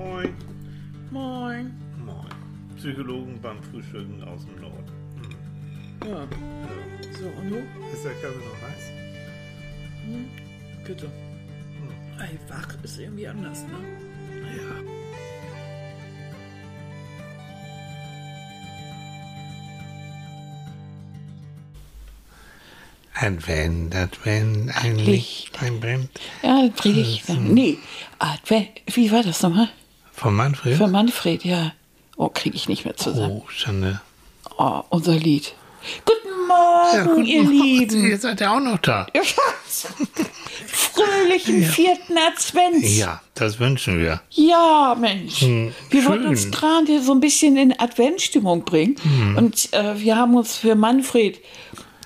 Moin. Moin. Moin. Psychologen beim Frühstücken aus dem Norden. Hm. Ja, Ja. so, und du? Ist der Kaffee noch heiß? Bitte. Ey, wach ist irgendwie anders, ne? Ja. Advent, Advent, ein Licht, ein brennt. Ja, dann kriege ich. Nee, Advent, wie war das nochmal? Von Manfred? Für Manfred, ja. Oh, kriege ich nicht mehr zusammen. oh, Schande. Oh, unser Lied. Guten Morgen, guten ihr Morgen. Lieben. Ihr seid ja auch noch da. Fröhlichen vierten Advent. Ja, das wünschen wir. Ja, Mensch. Hm, wir wollten schön. uns gerade so ein bisschen in Adventsstimmung bringen. Hm. Und äh, wir haben uns für Manfred,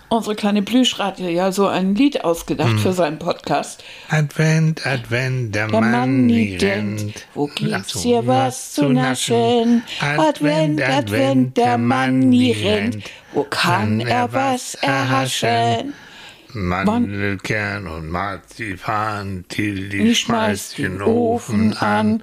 unsere kleine Plüschratte, ja so ein Lied ausgedacht Hm. für seinen Podcast. Advent, Advent, der, Der Mann, Mann rennt. wo gibt's so, hier was zu naschen? Advent, Advent, der Mann rennt, wo kann er was erhaschen? Mandelkern und Marzipan, Tilly schmeißt den Ofen an.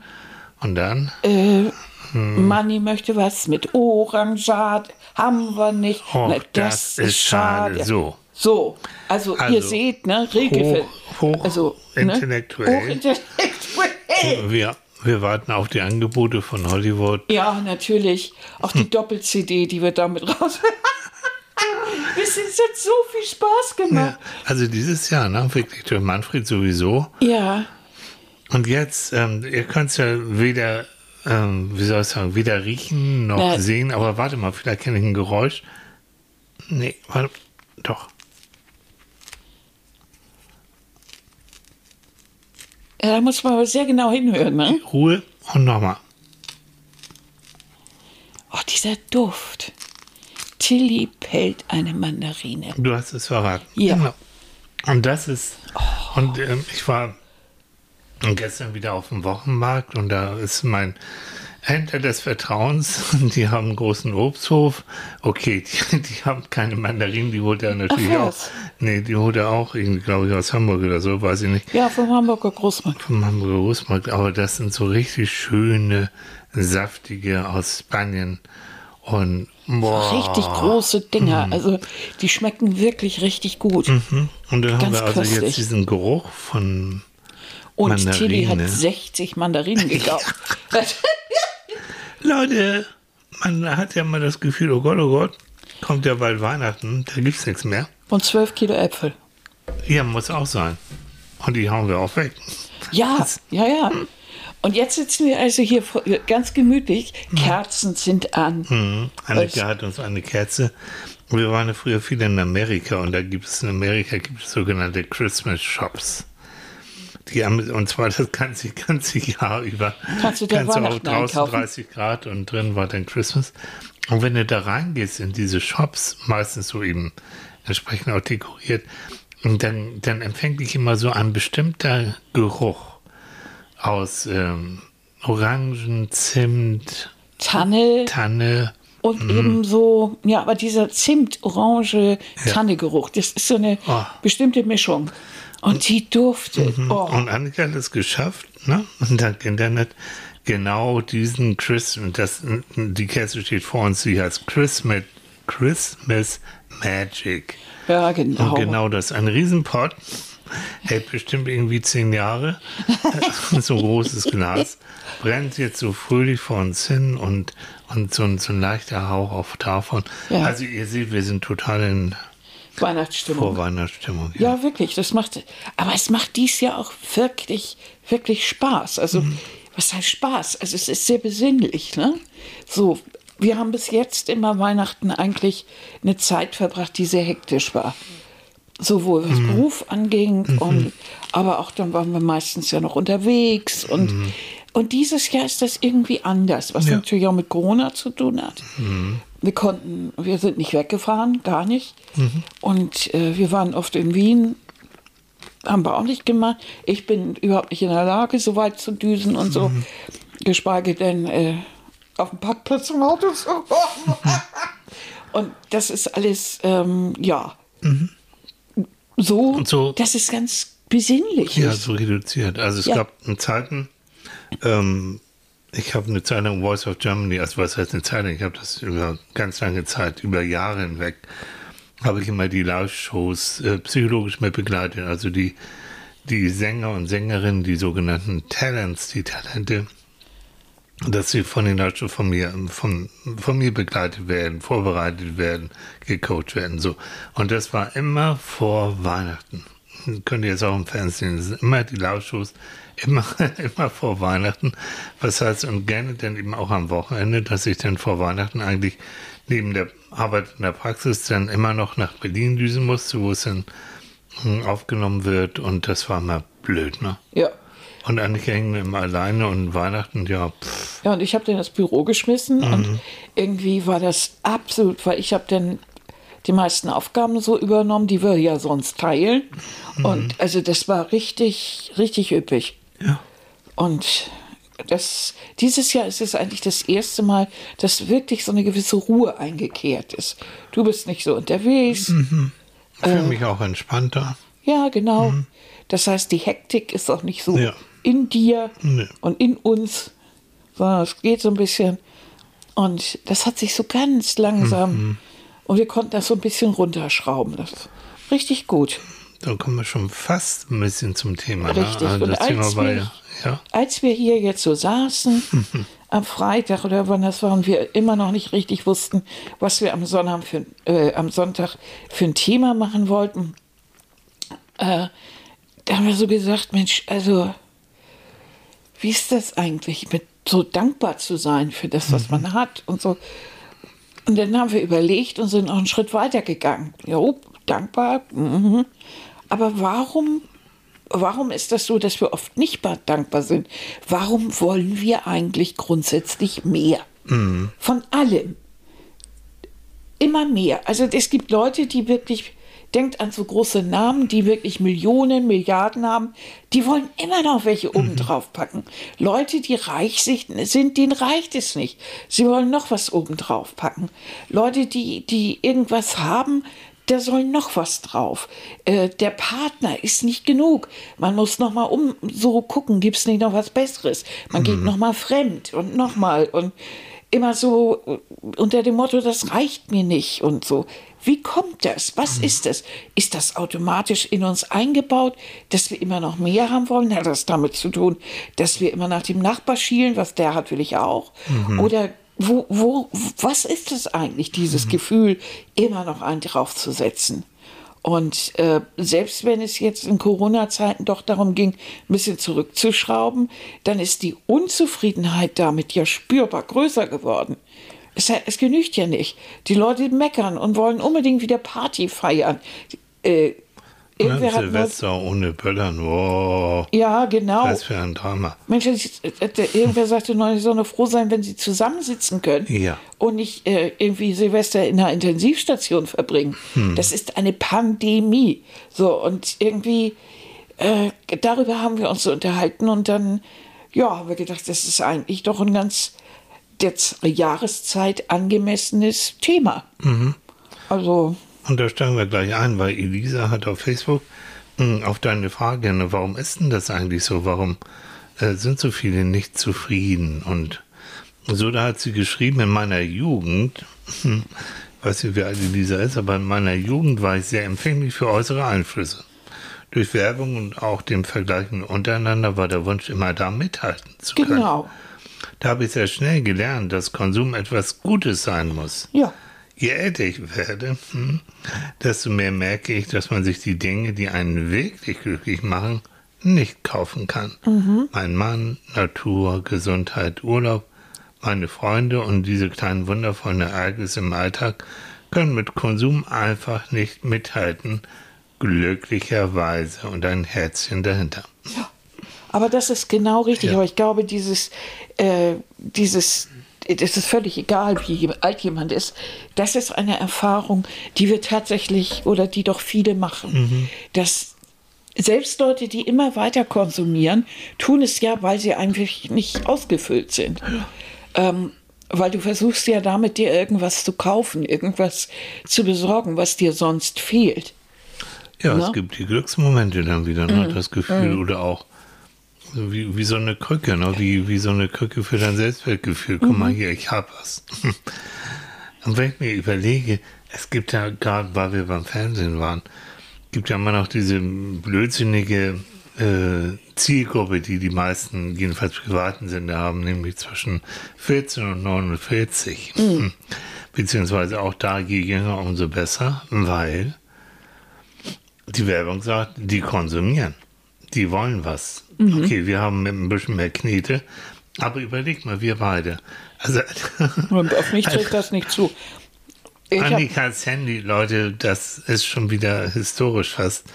Und dann? Äh, Hm. Manni möchte was mit Orangat, haben wir nicht. Och, Na, das ist schade. So. So, also, ihr Also, seht, ne, Regelfeld. hoch- hoch also, intellektuell. Ne, hochintellektuell. Wir, wir warten auf die Angebote von Hollywood. Ja, natürlich. Auch Hm. die Doppel-CD, die wir damit raus. Es hat so viel Spaß Ja, gemacht. also dieses Jahr, ne, wirklich durch Manfred sowieso. Ja. Und jetzt, ähm, ihr könnt es ja weder, ähm, wie soll ich sagen, weder riechen noch Na. sehen, aber warte mal, vielleicht kenne ich ein Geräusch. Nee, warte, doch. ja, da muss man aber sehr genau hinhören, ne? Ruhe und nochmal. Oh, dieser Duft. Tilly pellt eine Mandarine. Du hast es verraten. Ja. Genau. Und das ist, und ähm, ich war gestern wieder auf dem Wochenmarkt und da ist mein Händler des Vertrauens, die haben einen großen Obsthof. Okay, die, die haben keine Mandarinen, die holt er natürlich Ach, auch. Nee, die holt er auch, irgendwie, glaube ich, aus Hamburg oder so, weiß ich nicht. Ja, vom Hamburger Großmarkt. Vom Hamburger Großmarkt, aber das sind so richtig schöne, saftige aus Spanien. Und boah. Richtig große Dinger. Also, die schmecken wirklich richtig gut. Mhm. Und dann haben Ganz wir also köstlich. jetzt diesen Geruch von Und Tilly hat Mandarine. 60 Mandarinen gekauft. Leute, man hat ja mal das Gefühl, oh Gott, oh Gott, kommt ja bald Weihnachten, da gibt's nichts mehr. Und 12 Kilo Äpfel. Ja, muss auch sein. Und die hauen wir auch weg. Ja, ja, ja. Und jetzt sitzen wir also hier ganz gemütlich. Kerzen sind an. Mhm. Annika hat uns eine Kerze. Wir waren ja früher viel in Amerika und da gibt es in Amerika gibt es sogenannte Christmas Shops. Die haben, und zwar das ganze, ganze Jahr über. Kannst du dir auch Weihnachten draußen einkaufen? 30 Grad und drin war dann Christmas. Und wenn du da reingehst in diese Shops, meistens so eben entsprechend auch dekoriert, und dann, dann empfängt dich immer so ein bestimmter Geruch aus ähm, Orangen, Zimt, Tanne Tanne. und Mhm. eben so, ja, aber dieser Zimt-Orange-Tanne-Geruch, das ist so eine Oh. bestimmte Mischung. Und die duftet. Oh. Und Annika hat es geschafft, ne? Und dank Internet genau diesen Christmas, das, die Kerze steht vor uns, sie heißt Christmas, Christmas Magic. Ja, genau. Und genau das, ein Riesenpott, hält bestimmt irgendwie zehn Jahre, so ein großes Glas, brennt jetzt so fröhlich vor uns hin und, und so, ein, so ein leichter Hauch auf davon. Ja. Also ihr seht, wir sind total in Weihnachtsstimmung. Vorweihnachtsstimmung. Ja, wirklich, das macht, aber es macht dies Jahr auch wirklich, wirklich Spaß. Also, Mhm. was heißt Spaß? Also, es ist sehr besinnlich, ne? So, wir haben bis jetzt immer Weihnachten eigentlich eine Zeit verbracht, die sehr hektisch war. Sowohl was Mhm. Beruf anging, und, aber auch dann waren wir meistens ja noch unterwegs und, und dieses Jahr ist das irgendwie anders, was Mhm. Ja. Mhm. natürlich auch mit Corona zu tun hat. Wir konnten, wir sind nicht weggefahren, gar nicht. Mhm. Und äh, wir waren oft in Wien, haben wir auch nicht gemacht. Ich bin überhaupt nicht in der Lage, so weit zu düsen und so. Mhm. Geschweige denn äh, auf dem Parkplatz im Auto zu Und das ist alles, ähm, ja, so, Und so- dass es ganz besinnlich Ja, ist. so reduziert. Also es Ja. gab Zeiten, ähm, ich habe eine Zeit lang Voice of Germany, also was heißt eine Zeit lang, ich habe das über ganz lange Zeit, über Jahre hinweg, habe ich immer die Live-Shows äh, psychologisch mit begleitet, also die, die Sänger und Sängerinnen, die sogenannten Talents, die Talente, dass sie von den Leuten von mir, von, von mir begleitet werden, vorbereitet werden, gecoacht werden, so. Und das war immer vor Weihnachten. Könnt ihr jetzt auch im Fernsehen sehen. Immer die Live-Shows, immer, immer vor Weihnachten. Was heißt, und gerne dann eben auch am Wochenende, dass ich dann vor Weihnachten eigentlich neben der Arbeit in der Praxis dann immer noch nach Berlin düsen musste, wo es dann hm, aufgenommen wird. Und das war mal blöd, ne? Ja. Und eigentlich hängen wir immer alleine und Weihnachten, ja. Pff. Ja, und ich habe dann das Büro geschmissen mhm. und irgendwie war das absolut, weil ich habe dann die meisten Aufgaben so übernommen, die wir ja sonst teilen. Mhm. Und also das war richtig, richtig üppig. Ja. Und das, dieses Jahr ist es eigentlich das erste Mal, dass wirklich so eine gewisse Ruhe eingekehrt ist. Du bist nicht so unterwegs. Mhm. Ich fühle äh, mich auch entspannter. Ja, genau. Mhm. Das heißt, die Hektik ist auch nicht so ja. in dir nee. und in uns, sondern es geht so ein bisschen. Und das hat sich so ganz langsam mhm. Und wir konnten das so ein bisschen runterschrauben. Das ist richtig gut. Da kommen wir schon fast ein bisschen zum Thema. Ne? Richtig. Ne? Also und als, war, wir, ja. als wir hier jetzt so saßen, am Freitag oder wann das war, und wir immer noch nicht richtig wussten, was wir am Sonntag für, äh, am Sonntag für ein Thema machen wollten, äh, da haben wir so gesagt, Mensch, also wie ist das eigentlich, mit so dankbar zu sein für das, was mhm. man hat und so. Und dann haben wir überlegt und sind noch einen Schritt weiter gegangen. Jo, dankbar. Mhm. Aber warum, warum ist das so, dass wir oft nicht dankbar sind? Warum wollen wir eigentlich grundsätzlich mehr? Mhm. Von allem. Immer mehr. Also es gibt Leute, die wirklich Denkt an so große Namen, die wirklich Millionen, Milliarden haben. Die wollen immer noch welche mhm. oben drauf packen. Leute, die reich sind, denen reicht es nicht. Sie wollen noch was oben drauf packen. Leute, die, die irgendwas haben, da soll noch was drauf. Äh, der Partner ist nicht genug. Man muss noch mal um so gucken, gibt es nicht noch was Besseres. Man mhm. geht noch mal fremd und noch mal und immer so unter dem Motto, das reicht mir nicht und so. Wie kommt das? Was mhm. ist das? Ist das automatisch in uns eingebaut, dass wir immer noch mehr haben wollen? Hat das damit zu tun, dass wir immer nach dem Nachbar schielen, was der hat, will ich auch? Mhm. Oder wo, wo, was ist es eigentlich, dieses mhm. Gefühl, immer noch einen draufzusetzen? Und äh, selbst wenn es jetzt in Corona-Zeiten doch darum ging, ein bisschen zurückzuschrauben, dann ist die Unzufriedenheit damit ja spürbar größer geworden. Es, es genügt ja nicht. Die Leute meckern und wollen unbedingt wieder Party feiern. Äh, Irgendwer hat Silvester ohne Böllern, wow. Ja, genau. Was für ein Drama. Mensch, äh, irgendwer sagte neulich, soll nur froh sein, wenn sie zusammensitzen können ja. und nicht äh, irgendwie Silvester in einer Intensivstation verbringen. Hm. Das ist eine Pandemie. So, und irgendwie äh, darüber haben wir uns so unterhalten und dann, ja, haben wir gedacht, das ist eigentlich doch ein ganz der Jahreszeit angemessenes Thema. Mhm. Also. Und da steigen wir gleich ein, weil Elisa hat auf Facebook hm, auf deine Frage, ne, warum ist denn das eigentlich so? Warum äh, sind so viele nicht zufrieden? Und so, da hat sie geschrieben, in meiner Jugend, hm, weiß nicht, wie alt Elisa ist, aber in meiner Jugend war ich sehr empfänglich für äußere Einflüsse. Durch Werbung und auch dem Vergleichen untereinander war der Wunsch immer da mithalten zu können. Genau. Da habe ich sehr schnell gelernt, dass Konsum etwas Gutes sein muss. Ja. Je älter ich werde, hm, desto mehr merke ich, dass man sich die Dinge, die einen wirklich glücklich machen, nicht kaufen kann. Mhm. Mein Mann, Natur, Gesundheit, Urlaub, meine Freunde und diese kleinen wundervollen Ereignisse im Alltag können mit Konsum einfach nicht mithalten. Glücklicherweise und ein Herzchen dahinter. Ja. Aber das ist genau richtig. Ja. Aber ich glaube, dieses, äh, dieses, es ist völlig egal, wie alt jemand ist. Das ist eine Erfahrung, die wir tatsächlich oder die doch viele machen. Mhm. Dass selbst Leute, die immer weiter konsumieren, tun es ja, weil sie einfach nicht ausgefüllt sind. Ähm, weil du versuchst ja damit dir irgendwas zu kaufen, irgendwas zu besorgen, was dir sonst fehlt. Ja, Na? es gibt die Glücksmomente dann wieder, ne? Das Gefühl mhm. oder auch wie, wie so eine Krücke, ne? wie, wie so eine Krücke für dein Selbstwertgefühl. Guck mhm. mal hier, ich hab was. Und wenn ich mir überlege, es gibt ja gerade, weil wir beim Fernsehen waren, gibt ja immer noch diese blödsinnige äh, Zielgruppe, die die meisten, jedenfalls privaten Sender haben, nämlich zwischen 14 und 49. Mhm. Beziehungsweise auch da, je jünger, umso besser, weil die Werbung sagt, die konsumieren. Die wollen was. Mhm. Okay, wir haben ein bisschen mehr Knete, aber überleg mal, wir beide. Also, und auf mich trifft das nicht zu. Annikas Handy, Leute, das ist schon wieder historisch fast.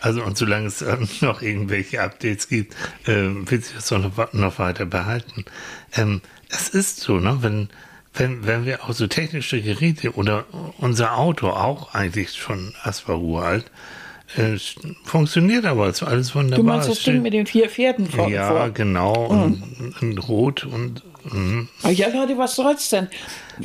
Also und solange es noch irgendwelche Updates gibt, äh, wird sich das noch, noch weiter behalten. Ähm, es ist so, ne, wenn, wenn, wenn wir auch so technische Geräte oder unser Auto auch eigentlich schon Asparu alt, äh, funktioniert aber, alles wunderbar. Du meinst das Ding mit den vier Pferden vor? Ja, vor. genau, mhm. und, und rot und Mhm. Ja, Leute, was soll's denn?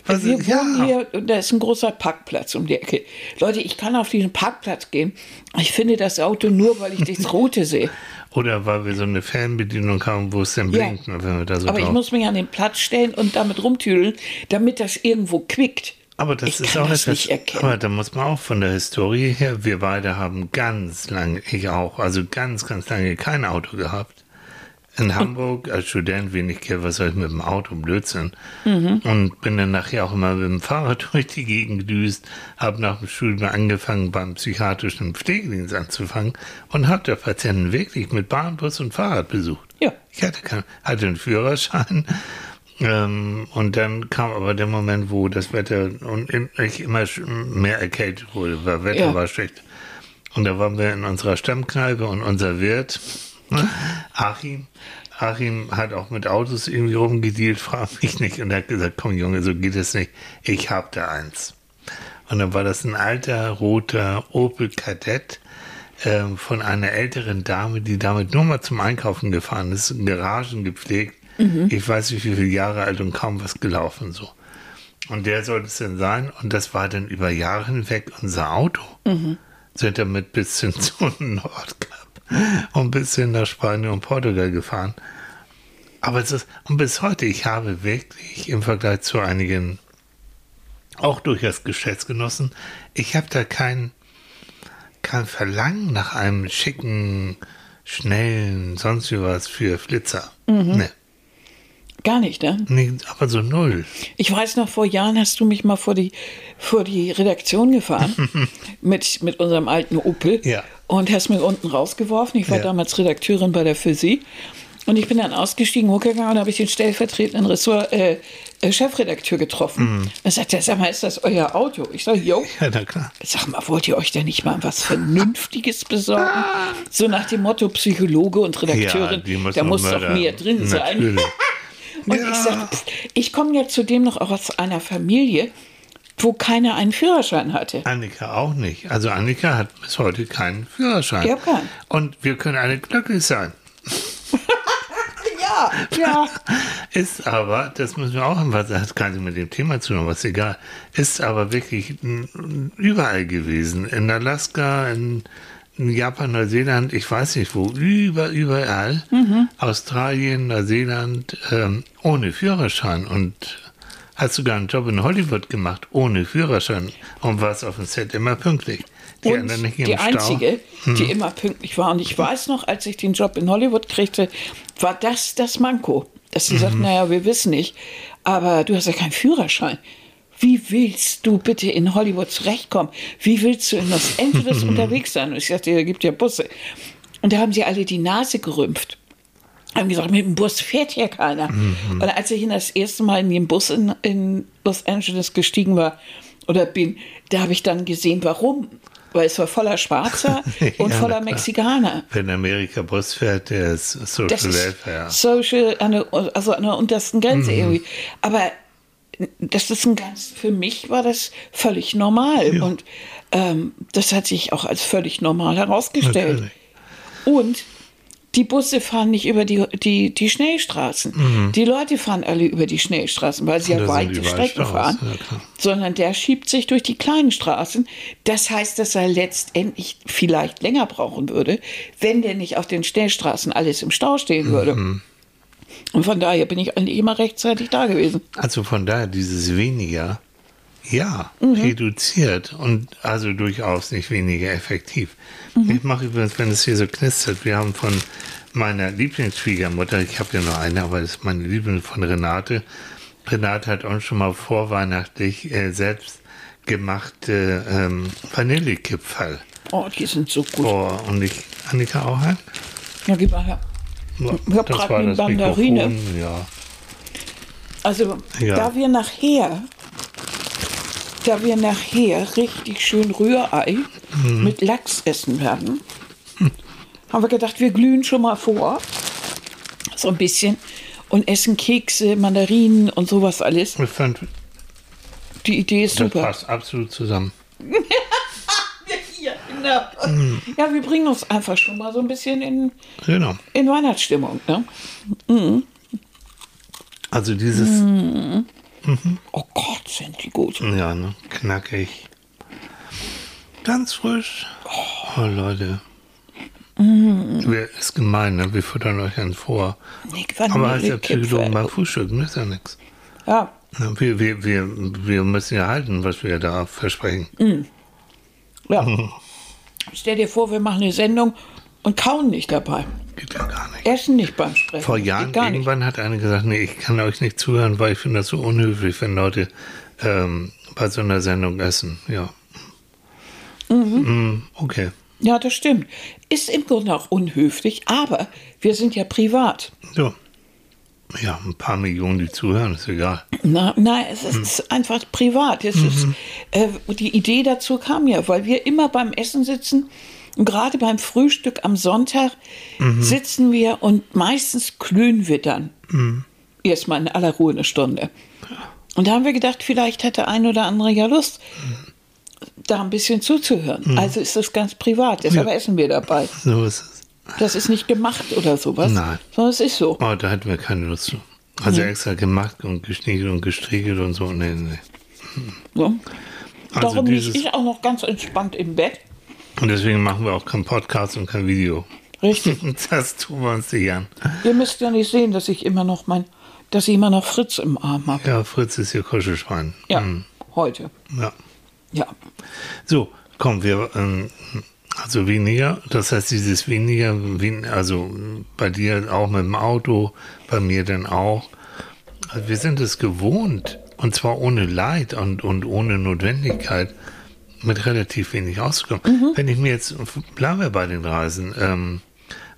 Was, wir ja. wohnen hier, da ist ein großer Parkplatz um die Ecke. Leute, ich kann auf diesen Parkplatz gehen. Ich finde das Auto nur, weil ich das Rote sehe. Oder weil wir so eine Fernbedienung haben, wo es dann blinkt. Ja. Wenn wir da so Aber drauf. ich muss mich an den Platz stellen und damit rumtüdeln, damit das irgendwo quickt. Aber das ich ist auch das nicht erkennen. Aber da muss man auch von der Historie her, wir beide haben ganz lange, ich auch, also ganz, ganz lange kein Auto gehabt in Hamburg als Student wenig Geld, was soll ich mit dem Auto, Blödsinn. Mhm. Und bin dann nachher auch immer mit dem Fahrrad durch die Gegend gedüst, habe nach dem Studium angefangen, beim psychiatrischen Pflegedienst anzufangen und habe der Patienten wirklich mit Bahn, Bus und Fahrrad besucht. Ja. Ich hatte, kein, hatte einen Führerschein. Ähm, und dann kam aber der Moment, wo das Wetter und ich immer mehr erkältet wurde, weil Wetter ja. war schlecht. Und da waren wir in unserer Stammkneipe und unser Wirt, Achim, Achim hat auch mit Autos irgendwie rumgedealt, frag mich nicht. Und er hat gesagt, komm Junge, so geht es nicht. Ich hab da eins. Und dann war das ein alter, roter Opel Kadett äh, von einer älteren Dame, die damit nur mal zum Einkaufen gefahren ist, Garagen gepflegt. Mhm. Ich weiß nicht, wie viele Jahre alt und kaum was gelaufen so. Und der sollte es denn sein. Und das war dann über Jahre hinweg unser Auto. Mhm. Sind damit bis hin zum Nordkap und bis hin nach Spanien und Portugal gefahren. Aber es ist, und bis heute, ich habe wirklich im Vergleich zu einigen, auch durchaus Geschäftsgenossen, ich habe da kein, kein Verlangen nach einem schicken, schnellen, sonst wie was für Flitzer. Mhm. Nee. Gar nicht, ne? Nee, aber so null. Ich weiß noch, vor Jahren hast du mich mal vor die, vor die Redaktion gefahren mit, mit unserem alten Opel ja. und hast mich unten rausgeworfen. Ich war ja. damals Redakteurin bei der Physik. Und ich bin dann ausgestiegen, hochgegangen und habe ich den stellvertretenden Ressort, äh, äh, Chefredakteur getroffen. Mhm. Dann sagt er, sag mal, ist das euer Auto? Ich sage, jo. Ja, na klar. Sag mal, wollt ihr euch denn nicht mal was Vernünftiges besorgen? So nach dem Motto Psychologe und Redakteurin, ja, da muss doch mehr drin sein. Und ja. ich sage, ich komme ja zudem noch auch aus einer Familie, wo keiner einen Führerschein hatte. Annika auch nicht. Also Annika hat bis heute keinen Führerschein. Ich habe keinen. Und wir können alle glücklich sein. ja, ja. Ist aber, das müssen wir auch was hat gar nicht mit dem Thema zu tun, was egal, ist aber wirklich überall gewesen. In Alaska, in Japan, Neuseeland, ich weiß nicht wo, über, überall, mhm. Australien, Neuseeland, ähm, ohne Führerschein und hat sogar einen Job in Hollywood gemacht, ohne Führerschein und war es auf dem Set immer pünktlich. Die, und die einzige, hm. die immer pünktlich war. Und ich weiß noch, als ich den Job in Hollywood kriegte, war das das Manko. Dass sie mhm. sagt, naja, wir wissen nicht, aber du hast ja keinen Führerschein. Wie willst du bitte in Hollywood zurechtkommen? Wie willst du in Los Angeles unterwegs sein? Und ich sagte, es gibt ja Busse. Und da haben sie alle die Nase gerümpft. Haben gesagt, mit dem Bus fährt hier keiner. Mhm. Und als ich in das erste Mal in den Bus in, in Los Angeles gestiegen war oder bin, da habe ich dann gesehen, warum weil es war voller Schwarzer und ja, voller Mexikaner. Wenn Amerika Bus fährt, der ist Social das Welfare. Social, also an der untersten Grenze mhm. irgendwie. Aber das ist ein ganz, für mich war das völlig normal. Ja. Und ähm, das hat sich auch als völlig normal herausgestellt. Natürlich. Und die Busse fahren nicht über die, die, die Schnellstraßen. Mhm. Die Leute fahren alle über die Schnellstraßen, weil sie ja weite Strecken fahren. Ja, sondern der schiebt sich durch die kleinen Straßen. Das heißt, dass er letztendlich vielleicht länger brauchen würde, wenn der nicht auf den Schnellstraßen alles im Stau stehen würde. Mhm. Und von daher bin ich eigentlich immer rechtzeitig da gewesen. Also von daher dieses weniger, ja, mhm. reduziert und also durchaus nicht weniger effektiv. Mhm. Ich mache übrigens, wenn es hier so knistert, wir haben von meiner Lieblingsschwiegermutter, ich habe ja nur eine, aber das ist meine Lieblings von Renate. Renate hat uns schon mal vorweihnachtlich äh, selbst gemachte ähm, Vanillekipferl. Oh, die sind so gut. Oh, und ich, Annika auch ein? Ja, gib mal her. Ich habe gerade eine Mandarine. Ja. Also, ja. da wir nachher da wir nachher richtig schön Rührei mhm. mit Lachs essen werden, mhm. haben wir gedacht, wir glühen schon mal vor. So ein bisschen. Und essen Kekse, Mandarinen und sowas alles. Ich fand, die Idee ist das super. Das passt absolut zusammen. ja, genau. Mhm. ja, wir bringen uns einfach schon mal so ein bisschen in, genau. in Weihnachtsstimmung. Ne? Mhm. Also dieses. Mhm. Mhm. Oh Gott, sind die gut. Ja, ne? Knackig. Ganz frisch. Oh, Leute. Mhm. Ist gemein, ne? Wir futtern euch einen vor. Nee, Aber als der Psychologe mal frühstücken, ist ja nichts. Ja. Wir, wir, wir, wir müssen ja halten, was wir da versprechen. Mhm. Ja. Mhm. Stell dir vor, wir machen eine Sendung und kauen nicht dabei. Geht ja gar nicht. Essen nicht beim Sprechen. Vor Jahren irgendwann nicht. hat einer gesagt, nee, ich kann euch nicht zuhören, weil ich finde das so unhöflich, wenn Leute ähm, bei so einer Sendung essen. Ja. Mhm. Mm, okay. Ja, das stimmt. Ist im Grunde auch unhöflich, aber wir sind ja privat. So. Ja, ein paar Millionen, die zuhören, ist egal. Na, nein, es ist hm. einfach privat. Es mhm. ist, äh, die Idee dazu kam ja, weil wir immer beim Essen sitzen und gerade beim Frühstück am Sonntag mhm. sitzen wir und meistens glühen wir dann. Mhm. Erstmal in aller Ruhe eine Stunde. Und da haben wir gedacht, vielleicht hätte ein oder andere ja Lust, da ein bisschen zuzuhören. Mhm. Also ist das ganz privat, deshalb ja. essen wir dabei. So ist es. Das ist nicht gemacht oder sowas. Nein. Sondern es ist so. Oh, da hätten wir keine Lust zu. Also extra gemacht und geschniegelt und gestriegelt und so. Nee, nee. So. Also Darum liege ich auch noch ganz entspannt im Bett. Und deswegen machen wir auch keinen Podcast und kein Video. Richtig. Das tun wir uns nicht an. Ihr müsst ja nicht sehen, dass ich immer noch mein, dass ich immer noch Fritz im Arm habe. Ja, Fritz ist ihr Kuschelschwein. Ja, mhm. heute. Ja. Ja. So, komm, wir, ähm, also weniger, das heißt dieses weniger, also bei dir auch mit dem Auto, bei mir dann auch. Wir sind es gewohnt, und zwar ohne Leid und, und ohne Notwendigkeit, mit relativ wenig ausgekommen. Mhm. Wenn ich mir jetzt, bleiben wir bei den Reisen, ähm,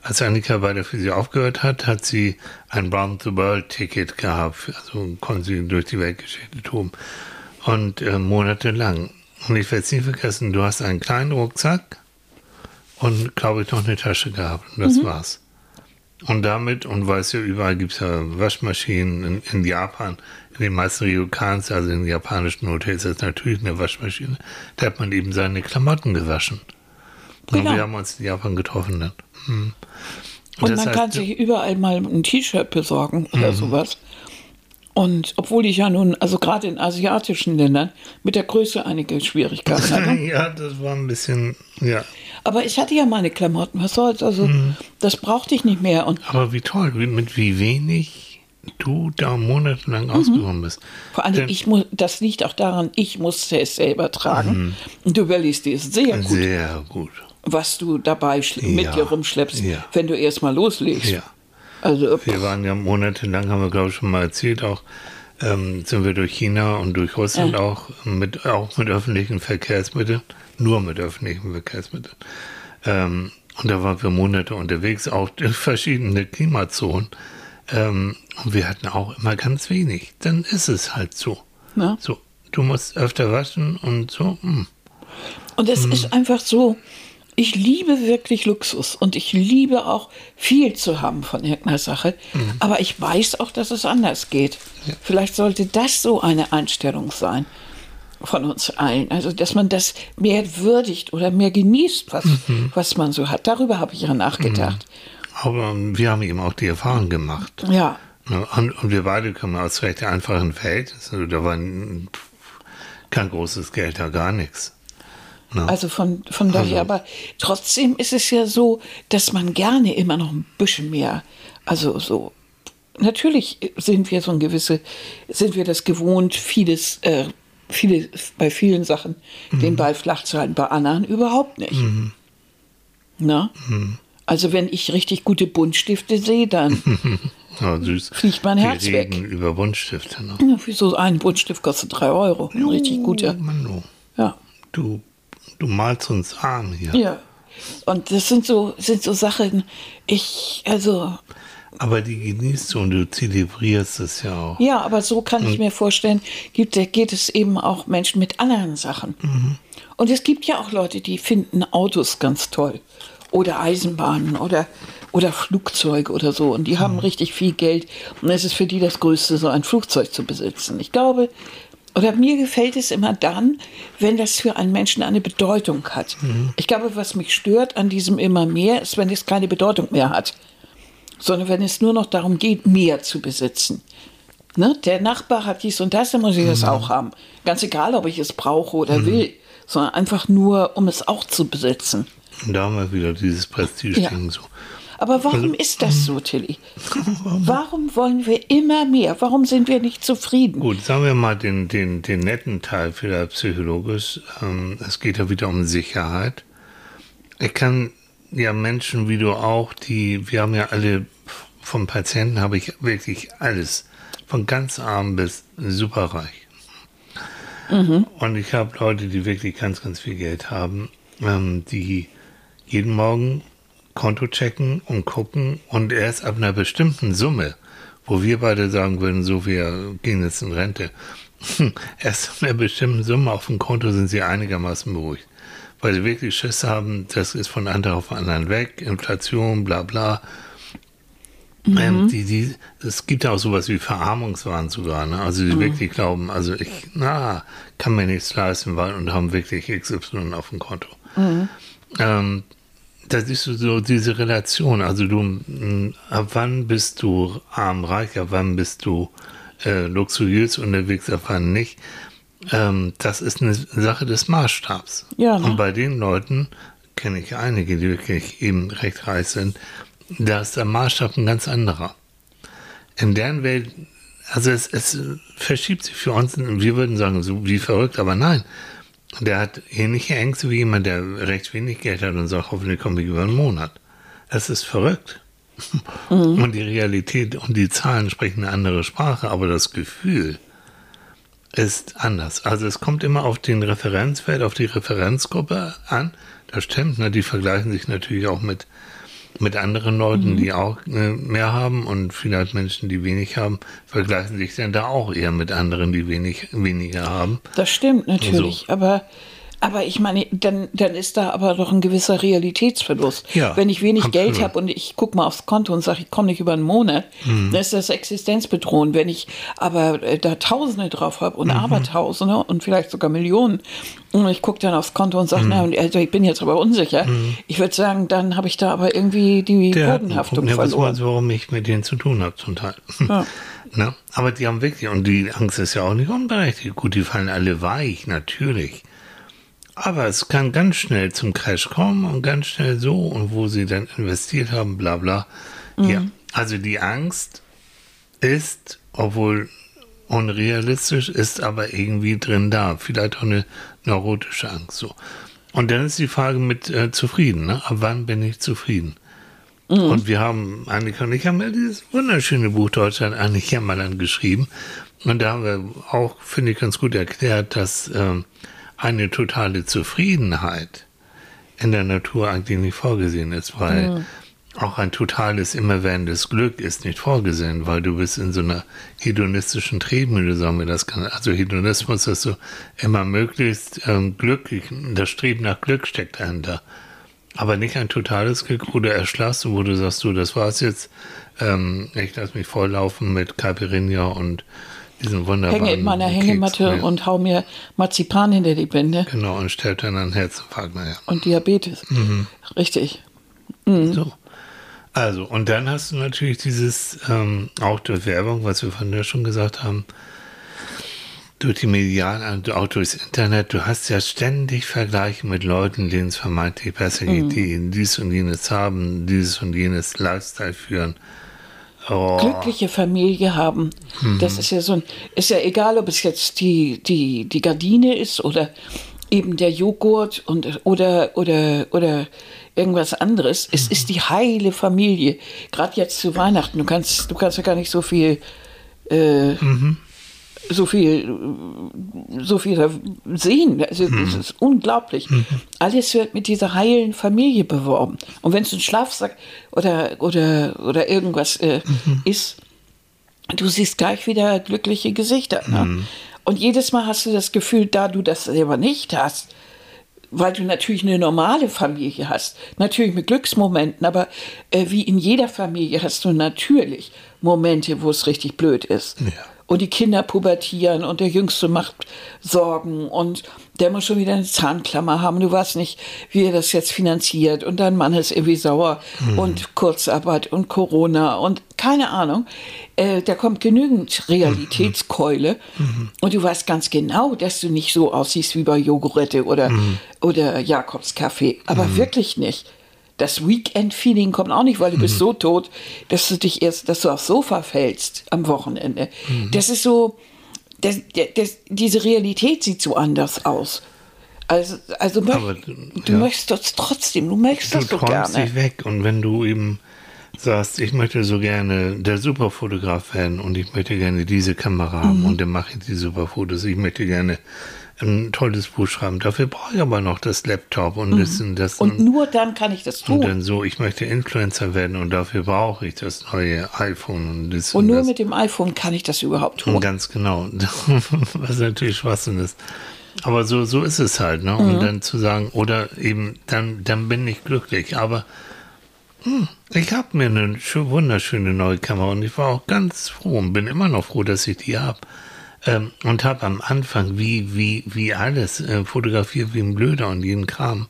als Annika bei der Physio aufgehört hat, hat sie ein Round the World Ticket gehabt. Also konnte sie durch die Weltgeschichte toben. Und äh, monatelang. Und ich werde es nie vergessen, du hast einen kleinen Rucksack und, glaube ich, noch eine Tasche gehabt. Und das mhm. war's. Und damit, und weiß ja, überall gibt es ja Waschmaschinen in, in Japan, in den meisten Ryukans, also in japanischen Hotels, ist natürlich eine Waschmaschine. Da hat man eben seine Klamotten gewaschen. Genau. Und wir haben uns in Japan getroffen dann. Hm. Und, und man heißt, kann sich überall mal ein T-Shirt besorgen oder mhm. sowas. Und obwohl ich ja nun, also gerade in asiatischen Ländern, mit der Größe einige Schwierigkeiten hatte. ja, das war ein bisschen, ja. Aber ich hatte ja meine Klamotten, was soll's, also mhm. das brauchte ich nicht mehr. Und Aber wie toll, mit wie wenig du da monatelang mhm. ausgekommen bist. Vor allem, ich muss, das liegt auch daran, ich musste es selber tragen. Mhm. Und du überlegst dir sehr gut. Sehr gut. Was du dabei ja. mit dir rumschleppst, ja. wenn du erstmal loslegst. Ja. Also, wir waren ja monatelang, haben wir glaube ich schon mal erzählt, auch ähm, sind wir durch China und durch Russland ja. auch, mit, auch mit öffentlichen Verkehrsmitteln, nur mit öffentlichen Verkehrsmitteln. Ähm, und da waren wir Monate unterwegs, auch in verschiedene Klimazonen. Ähm, und wir hatten auch immer ganz wenig. Dann ist es halt so. Ja. So, du musst öfter waschen und so. Mh. Hm. Und es hm. ist einfach so, ich liebe wirklich Luxus und ich liebe auch viel zu haben von irgendeiner Sache. Mhm. Aber ich weiß auch, dass es anders geht. Ja. Vielleicht sollte das so eine Einstellung sein von uns allen. Also, dass man das mehr würdigt oder mehr genießt, was, mhm. was man so hat. Darüber habe ich ja nachgedacht. Aber wir haben eben auch die Erfahrung gemacht. Ja. Und, wir beide kommen aus recht einfachen Verhältnissen. Also da war kein großes Geld, da gar nichts. Ne? Also von, von daher, also, aber trotzdem ist es ja so, dass man gerne immer noch ein bisschen mehr, also so, natürlich sind wir so ein gewisse, sind wir das gewohnt, vieles, äh, viele, bei vielen Sachen mhm. den Ball flach zu halten, bei anderen überhaupt nicht. Mhm. Na? Mhm. Also wenn ich richtig gute Buntstifte sehe, dann ja, süß. fliegt mein Herz Wir reden weg. über Buntstifte. Ne? Ja, wieso ein Buntstift kostet drei Euro? Ein richtig guter. Mann, Ja. Du Du malst uns arm hier. Ja. Und das sind so, sind so Sachen, ich, also. Aber die genießt du und du zelebrierst es ja auch. Ja, aber so kann ich mir vorstellen, gibt, geht es eben auch Menschen mit anderen Sachen. Mhm. Und es gibt ja auch Leute, die finden Autos ganz toll. Oder Eisenbahnen oder, oder Flugzeuge oder so. Und die haben mhm. richtig viel Geld. Und es ist für die das Größte, so ein Flugzeug zu besitzen. Ich glaube, oder mir gefällt es immer dann, wenn das für einen Menschen eine Bedeutung hat. Mhm. Ich glaube, was mich stört an diesem immer mehr, ist, wenn es keine Bedeutung mehr hat, sondern wenn es nur noch darum geht, mehr zu besitzen. Ne? Der Nachbar hat dies und das, dann muss ich mhm. das auch haben. Ganz egal, ob ich es brauche oder mhm. will, sondern einfach nur, um es auch zu besitzen. Und da haben wir wieder dieses Prestige-Ding ja. so. Aber warum also, ist das so, Tilly? Warum wollen wir immer mehr? Warum sind wir nicht zufrieden? Gut, sagen wir mal den, den, den netten Teil vielleicht psychologisch. Ähm, es geht ja wieder um Sicherheit. Ich kann ja Menschen wie du auch, die, wir haben ja alle, vom Patienten habe ich wirklich alles, von ganz arm bis superreich. Mhm. Und ich habe Leute, die wirklich ganz, ganz viel Geld haben, ähm, die jeden Morgen Konto checken und gucken und erst ab einer bestimmten Summe, wo wir beide sagen würden, so wir gehen jetzt in Rente, erst ab einer bestimmten Summe auf dem Konto sind sie einigermaßen beruhigt. Weil sie wirklich Schiss haben, das ist von einem auf anderen weg, Inflation, bla bla. Mhm. Ähm, die, die, es gibt ja auch sowas wie Verarmungswahn sogar, ne? Also die mhm. wirklich glauben, also ich, na, kann mir nichts leisten, weil und haben wirklich XY auf dem Konto. Mhm. Ähm, das ist so diese Relation. Also du, ab wann bist du arm, reich, ab wann bist du äh, luxuriös unterwegs, ab wann nicht. Ähm, das ist eine Sache des Maßstabs. Ja, ne? Und bei den Leuten kenne ich einige, die wirklich eben recht reich sind, da ist der Maßstab ein ganz anderer. In deren Welt, also es, es verschiebt sich für uns, wir würden sagen, so wie verrückt, aber nein, der hat ähnliche Ängste wie jemand, der recht wenig Geld hat und sagt, hoffentlich komme ich über einen Monat. Das ist verrückt. Mhm. Und die Realität und die Zahlen sprechen eine andere Sprache, aber das Gefühl ist anders. Also es kommt immer auf den Referenzwert, auf die Referenzgruppe an. Das stimmt, ne? die vergleichen sich natürlich auch mit mit anderen Leuten, mhm. die auch äh, mehr haben und vielleicht Menschen, die wenig haben, vergleichen sich dann da auch eher mit anderen, die wenig, weniger haben. Das stimmt natürlich, so. aber aber ich meine, dann, dann ist da aber doch ein gewisser Realitätsverlust. Ja, Wenn ich wenig absolut. Geld habe und ich gucke mal aufs Konto und sage, ich komme nicht über einen Monat, mhm. dann ist das existenzbedrohend. Wenn ich aber äh, da Tausende drauf habe und mhm. Abertausende und vielleicht sogar Millionen und ich gucke dann aufs Konto und sage, mhm. na, also ich bin jetzt aber unsicher. Mhm. Ich würde sagen, dann habe ich da aber irgendwie die Der Bodenhaftung ja, verloren. Das warum ich mit denen zu tun habe zum Teil. Ja. Ne? Aber die haben wirklich, und die Angst ist ja auch nicht unberechtigt. Gut, die fallen alle weich, natürlich. Aber es kann ganz schnell zum Crash kommen und ganz schnell so und wo sie dann investiert haben, bla bla. Mhm. Ja, also die Angst ist, obwohl unrealistisch, ist aber irgendwie drin da. Vielleicht auch eine neurotische Angst so. Und dann ist die Frage mit äh, zufrieden. Ne? Ab wann bin ich zufrieden? Mhm. Und wir haben, Annika und ich haben ja dieses wunderschöne Buch Deutschland eigentlich dann geschrieben. Und da haben wir auch, finde ich, ganz gut erklärt, dass ähm, eine totale Zufriedenheit in der Natur eigentlich nicht vorgesehen ist, weil mhm. auch ein totales, immerwährendes Glück ist nicht vorgesehen, weil du bist in so einer hedonistischen Tretmühle, sagen wir das kann. Also Hedonismus ist so immer möglichst ähm, Glück, das Streben nach Glück steckt dahinter. Aber nicht ein totales Glück, wo du erschlaffst, wo du sagst, du, das war's jetzt, ähm, ich lasse mich volllaufen mit Caipirinha und diesen wunderbaren Hänge in meiner Hängematte Keks, und hau mir Marzipan hinter die Bände. Genau, und stellt dann einen Herzinfarkt nachher. Und Diabetes. Mhm. Richtig. Mhm. So. Also, und dann hast du natürlich dieses, ähm, auch durch Werbung, was wir vorhin ja schon gesagt haben, durch die Medialen, auch durchs Internet, du hast ja ständig Vergleiche mit Leuten, denen es vermeintlich besser geht, mhm. die dies und jenes haben, dieses und jenes Lifestyle führen. Oh. Glückliche Familie haben. Mhm. Das ist ja so ein, ist ja egal, ob es jetzt die, die, die Gardine ist oder eben der Joghurt und, oder, oder, oder irgendwas anderes. Es ist die heile Familie. Gerade jetzt zu Weihnachten. Du kannst, du kannst ja gar nicht so viel äh, mhm so viel, so viel sehen. Also, mhm. Das ist unglaublich. Mhm. Alles wird mit dieser heilen Familie beworben. Und wenn es ein Schlafsack oder, oder, oder irgendwas äh, mhm. ist, du siehst gleich wieder glückliche Gesichter. Ne? Mhm. Und jedes Mal hast du das Gefühl, da du das selber nicht hast, weil du natürlich eine normale Familie hast, natürlich mit Glücksmomenten, aber äh, wie in jeder Familie hast du natürlich Momente, wo es richtig blöd ist. Ja und die Kinder pubertieren und der Jüngste macht Sorgen und der muss schon wieder eine Zahnklammer haben. Du weißt nicht, wie er das jetzt finanziert und dein Mann ist irgendwie sauer mhm. und Kurzarbeit und Corona und keine Ahnung. Äh, da kommt genügend Realitätskeule mhm. und du weißt ganz genau, dass du nicht so aussiehst wie bei Jogurette oder, mhm. oder Jakobskaffee, aber mhm. wirklich nicht das Weekend-Feeling kommt auch nicht, weil du mhm. bist so tot, dass du dich erst, dass du aufs Sofa fällst am Wochenende. Mhm. Das ist so, das, das, diese Realität sieht so anders aus. Also, also Aber, du, du ja. möchtest das trotzdem, du möchtest du das so gerne. dich weg und wenn du eben sagst, ich möchte so gerne der Superfotograf werden und ich möchte gerne diese Kamera haben mhm. und dann mache ich die Superfotos. Ich möchte gerne ein tolles Buch schreiben. Dafür brauche ich aber noch das Laptop und mhm. das und das. Und, und nur dann kann ich das tun. Und dann so, ich möchte Influencer werden und dafür brauche ich das neue iPhone und das. Und, und nur das. mit dem iPhone kann ich das überhaupt tun. Und ganz genau. Was natürlich Schwachsinn ist. Aber so, so ist es halt, ne? Und mhm. dann zu sagen, oder eben, dann, dann bin ich glücklich. Aber hm, ich habe mir eine wunderschöne neue Kamera und ich war auch ganz froh und bin immer noch froh, dass ich die habe. Ähm, und habe am Anfang wie, wie, wie alles äh, fotografiert wie ein Blöder und jeden Kram.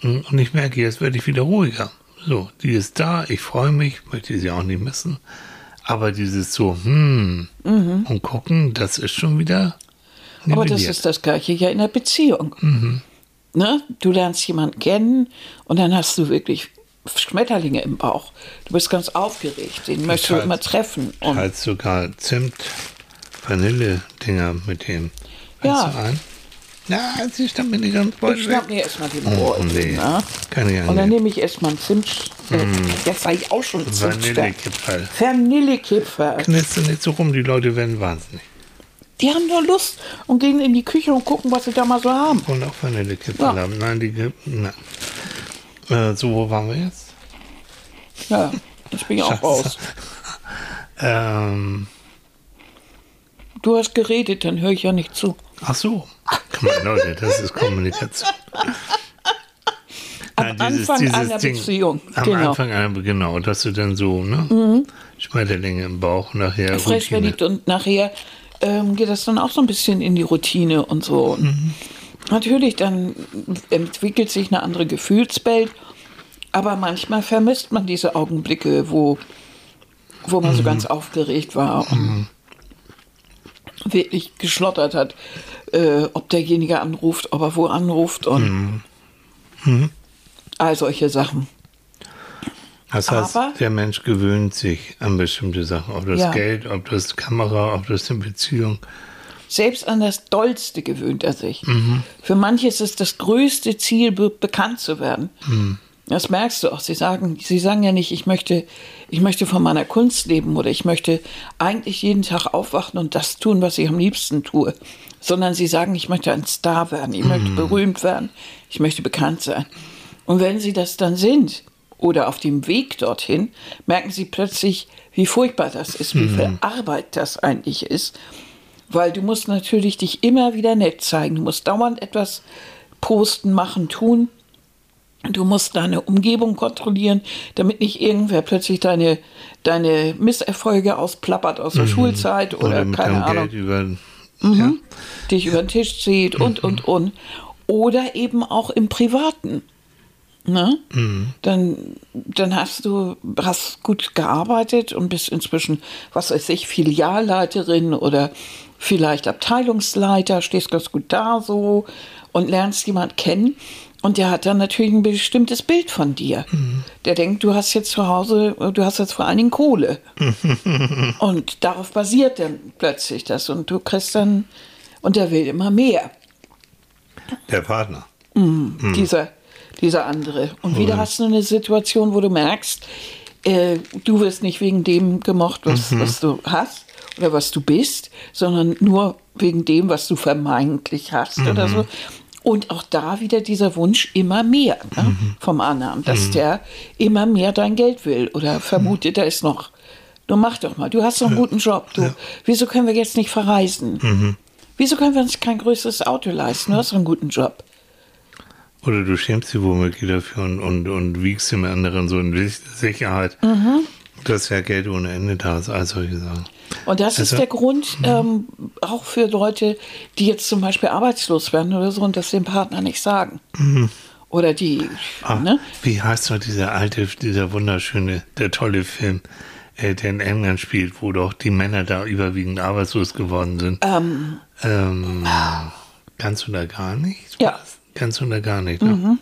Hm, und ich merke, jetzt werde ich wieder ruhiger. So, die ist da, ich freue mich, möchte sie auch nicht missen. Aber dieses so, hm, mhm. und gucken, das ist schon wieder. Aber das ist das Gleiche ja in der Beziehung. Mhm. Ne? Du lernst jemanden kennen und dann hast du wirklich Schmetterlinge im Bauch. Du bist ganz aufgeregt, den möchtest du immer treffen. Und halt sogar Zimt Vanille-Dinger mit dem. Ja. Du ein? Ja, sie stammt mir nicht ganz voll. Ich schnapp mir erstmal den oh, Beutel. Nee. Ne? Kann ich Und dann nehme ich erstmal einen Zimt. Mm. Jetzt war ich auch schon Vanillekipferl. Vanillekipferl. Knitze nicht so rum, die Leute werden wahnsinnig. Die haben nur Lust und gehen in die Küche und gucken, was sie da mal so haben. Und auch Vanillekipferl ja. haben. Nein, die. Nein. Äh, so, wo waren wir jetzt? Ja, ich bin ja auch raus. ähm. Du hast geredet, dann höre ich ja nicht zu. Ach so. Guck mal, Leute, das ist Kommunikation. Am Nein, dieses, Anfang dieses einer Ding, Beziehung. Am genau. Anfang einer, genau, dass du dann so, ne? Mhm. Schmetterlinge im Bauch, nachher. Frisch verliebt und nachher ähm, geht das dann auch so ein bisschen in die Routine und so. Mhm. Natürlich, dann entwickelt sich eine andere Gefühlswelt, aber manchmal vermisst man diese Augenblicke, wo, wo man mhm. so ganz aufgeregt war. Und mhm wirklich geschlottert hat, äh, ob derjenige anruft, ob er wo anruft und mhm. Mhm. all solche Sachen. Das heißt, Aber, der Mensch gewöhnt sich an bestimmte Sachen, ob das ja. Geld, ob das Kamera, ob das eine Beziehung. Selbst an das Dollste gewöhnt er sich. Mhm. Für manche ist es das größte Ziel, be bekannt zu werden. Das merkst du auch. Sie sagen, sie sagen ja nicht, ich möchte, ich möchte von meiner Kunst leben oder ich möchte eigentlich jeden Tag aufwachen und das tun, was ich am liebsten tue. Sondern sie sagen, ich möchte ein Star werden, ich möchte mhm. berühmt werden, ich möchte bekannt sein. Und wenn sie das dann sind oder auf dem Weg dorthin, merken sie plötzlich, wie furchtbar das ist, wie viel mhm. Arbeit das eigentlich ist. Weil du musst natürlich dich immer wieder nett zeigen. Du musst dauernd etwas posten, machen, tun Du musst deine Umgebung kontrollieren, damit nicht irgendwer plötzlich deine, deine Misserfolge ausplappert aus der mhm. Schulzeit oder, oder keine Ahnung. Über, mhm. ja. Dich über den Tisch zieht und, mhm. und, und. Oder eben auch im Privaten. Ne? Mhm. Dann, dann hast du hast gut gearbeitet und bist inzwischen, was weiß ich, Filialleiterin oder vielleicht Abteilungsleiter, stehst ganz gut da so und lernst jemand kennen. Und der hat dann natürlich ein bestimmtes Bild von dir. Mhm. Der denkt, du hast jetzt zu Hause, du hast jetzt vor allen Dingen Kohle. und darauf basiert dann plötzlich das. Und du kriegst dann, und der will immer mehr. Der Partner. Mhm. Mhm. Dieser, dieser andere. Und wieder hast du eine Situation, wo du merkst, äh, du wirst nicht wegen dem gemocht, was, mhm. was du hast oder was du bist, sondern nur wegen dem, was du vermeintlich hast mhm. oder so. Und auch da wieder dieser Wunsch immer mehr ne, mhm. vom anderen, dass mhm. der immer mehr dein Geld will oder vermutet, da ist noch. Du mach doch mal, du hast doch einen ja. guten Job. Du, ja. Wieso können wir jetzt nicht verreisen? Mhm. Wieso können wir uns kein größeres Auto leisten? Du hast doch einen guten Job. Oder du schämst dich womöglich dafür und, und, und wiegst dem anderen so in Sicherheit, mhm. dass ja Geld ohne Ende da ist, all solche Sachen. Und das also, ist der Grund mhm. ähm, auch für Leute, die jetzt zum Beispiel arbeitslos werden oder so und das dem Partner nicht sagen. Mhm. Oder die. Ah, ne? Wie heißt doch dieser alte, dieser wunderschöne, der tolle Film, äh, der in England spielt, wo doch die Männer da überwiegend arbeitslos geworden sind? Ähm, ähm, ganz oder gar nicht? Ja. Ganz oder gar nicht, ne? Mhm.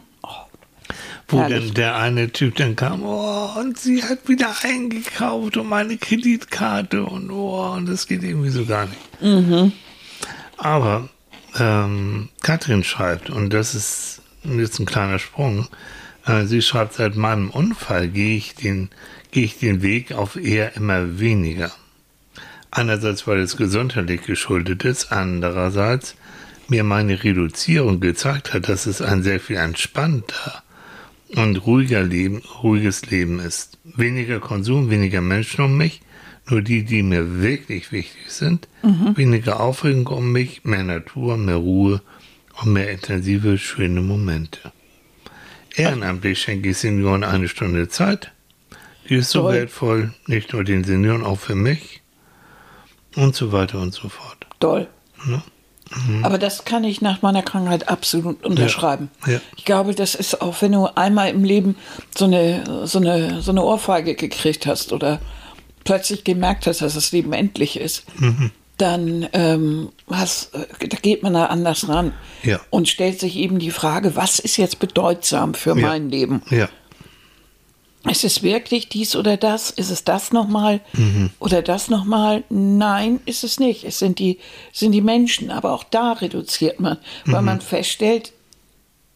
Wo dann der eine Typ dann kam, oh, und sie hat wieder eingekauft und meine Kreditkarte und oh, und das geht irgendwie so gar nicht. Mhm. Aber ähm, Katrin schreibt, und das ist jetzt ein kleiner Sprung, äh, sie schreibt, seit meinem Unfall gehe ich, den, gehe ich den Weg auf eher immer weniger. Einerseits, weil es gesundheitlich geschuldet ist, andererseits mir meine Reduzierung gezeigt hat, dass es ein sehr viel entspannter und ruhiger Leben, ruhiges Leben ist. Weniger Konsum, weniger Menschen um mich, nur die, die mir wirklich wichtig sind. Mhm. Weniger Aufregung um mich, mehr Natur, mehr Ruhe und mehr intensive, schöne Momente. Ehrenamtlich schenke ich Senioren eine Stunde Zeit. Die ist so Toll. wertvoll, nicht nur den Senioren, auch für mich. Und so weiter und so fort. Toll. Ja? Mhm. Aber das kann ich nach meiner Krankheit absolut unterschreiben. Ja. Ja. Ich glaube, das ist auch, wenn du einmal im Leben so eine, so, eine, so eine Ohrfeige gekriegt hast oder plötzlich gemerkt hast, dass das Leben endlich ist, mhm. dann ähm, hast, da geht man da anders ran ja. und stellt sich eben die Frage, was ist jetzt bedeutsam für mein Leben? Ja. Ist es wirklich dies oder das? Ist es das nochmal mhm. oder das nochmal? Nein, ist es nicht. Es sind die, sind die Menschen. Aber auch da reduziert man, weil mhm. man feststellt,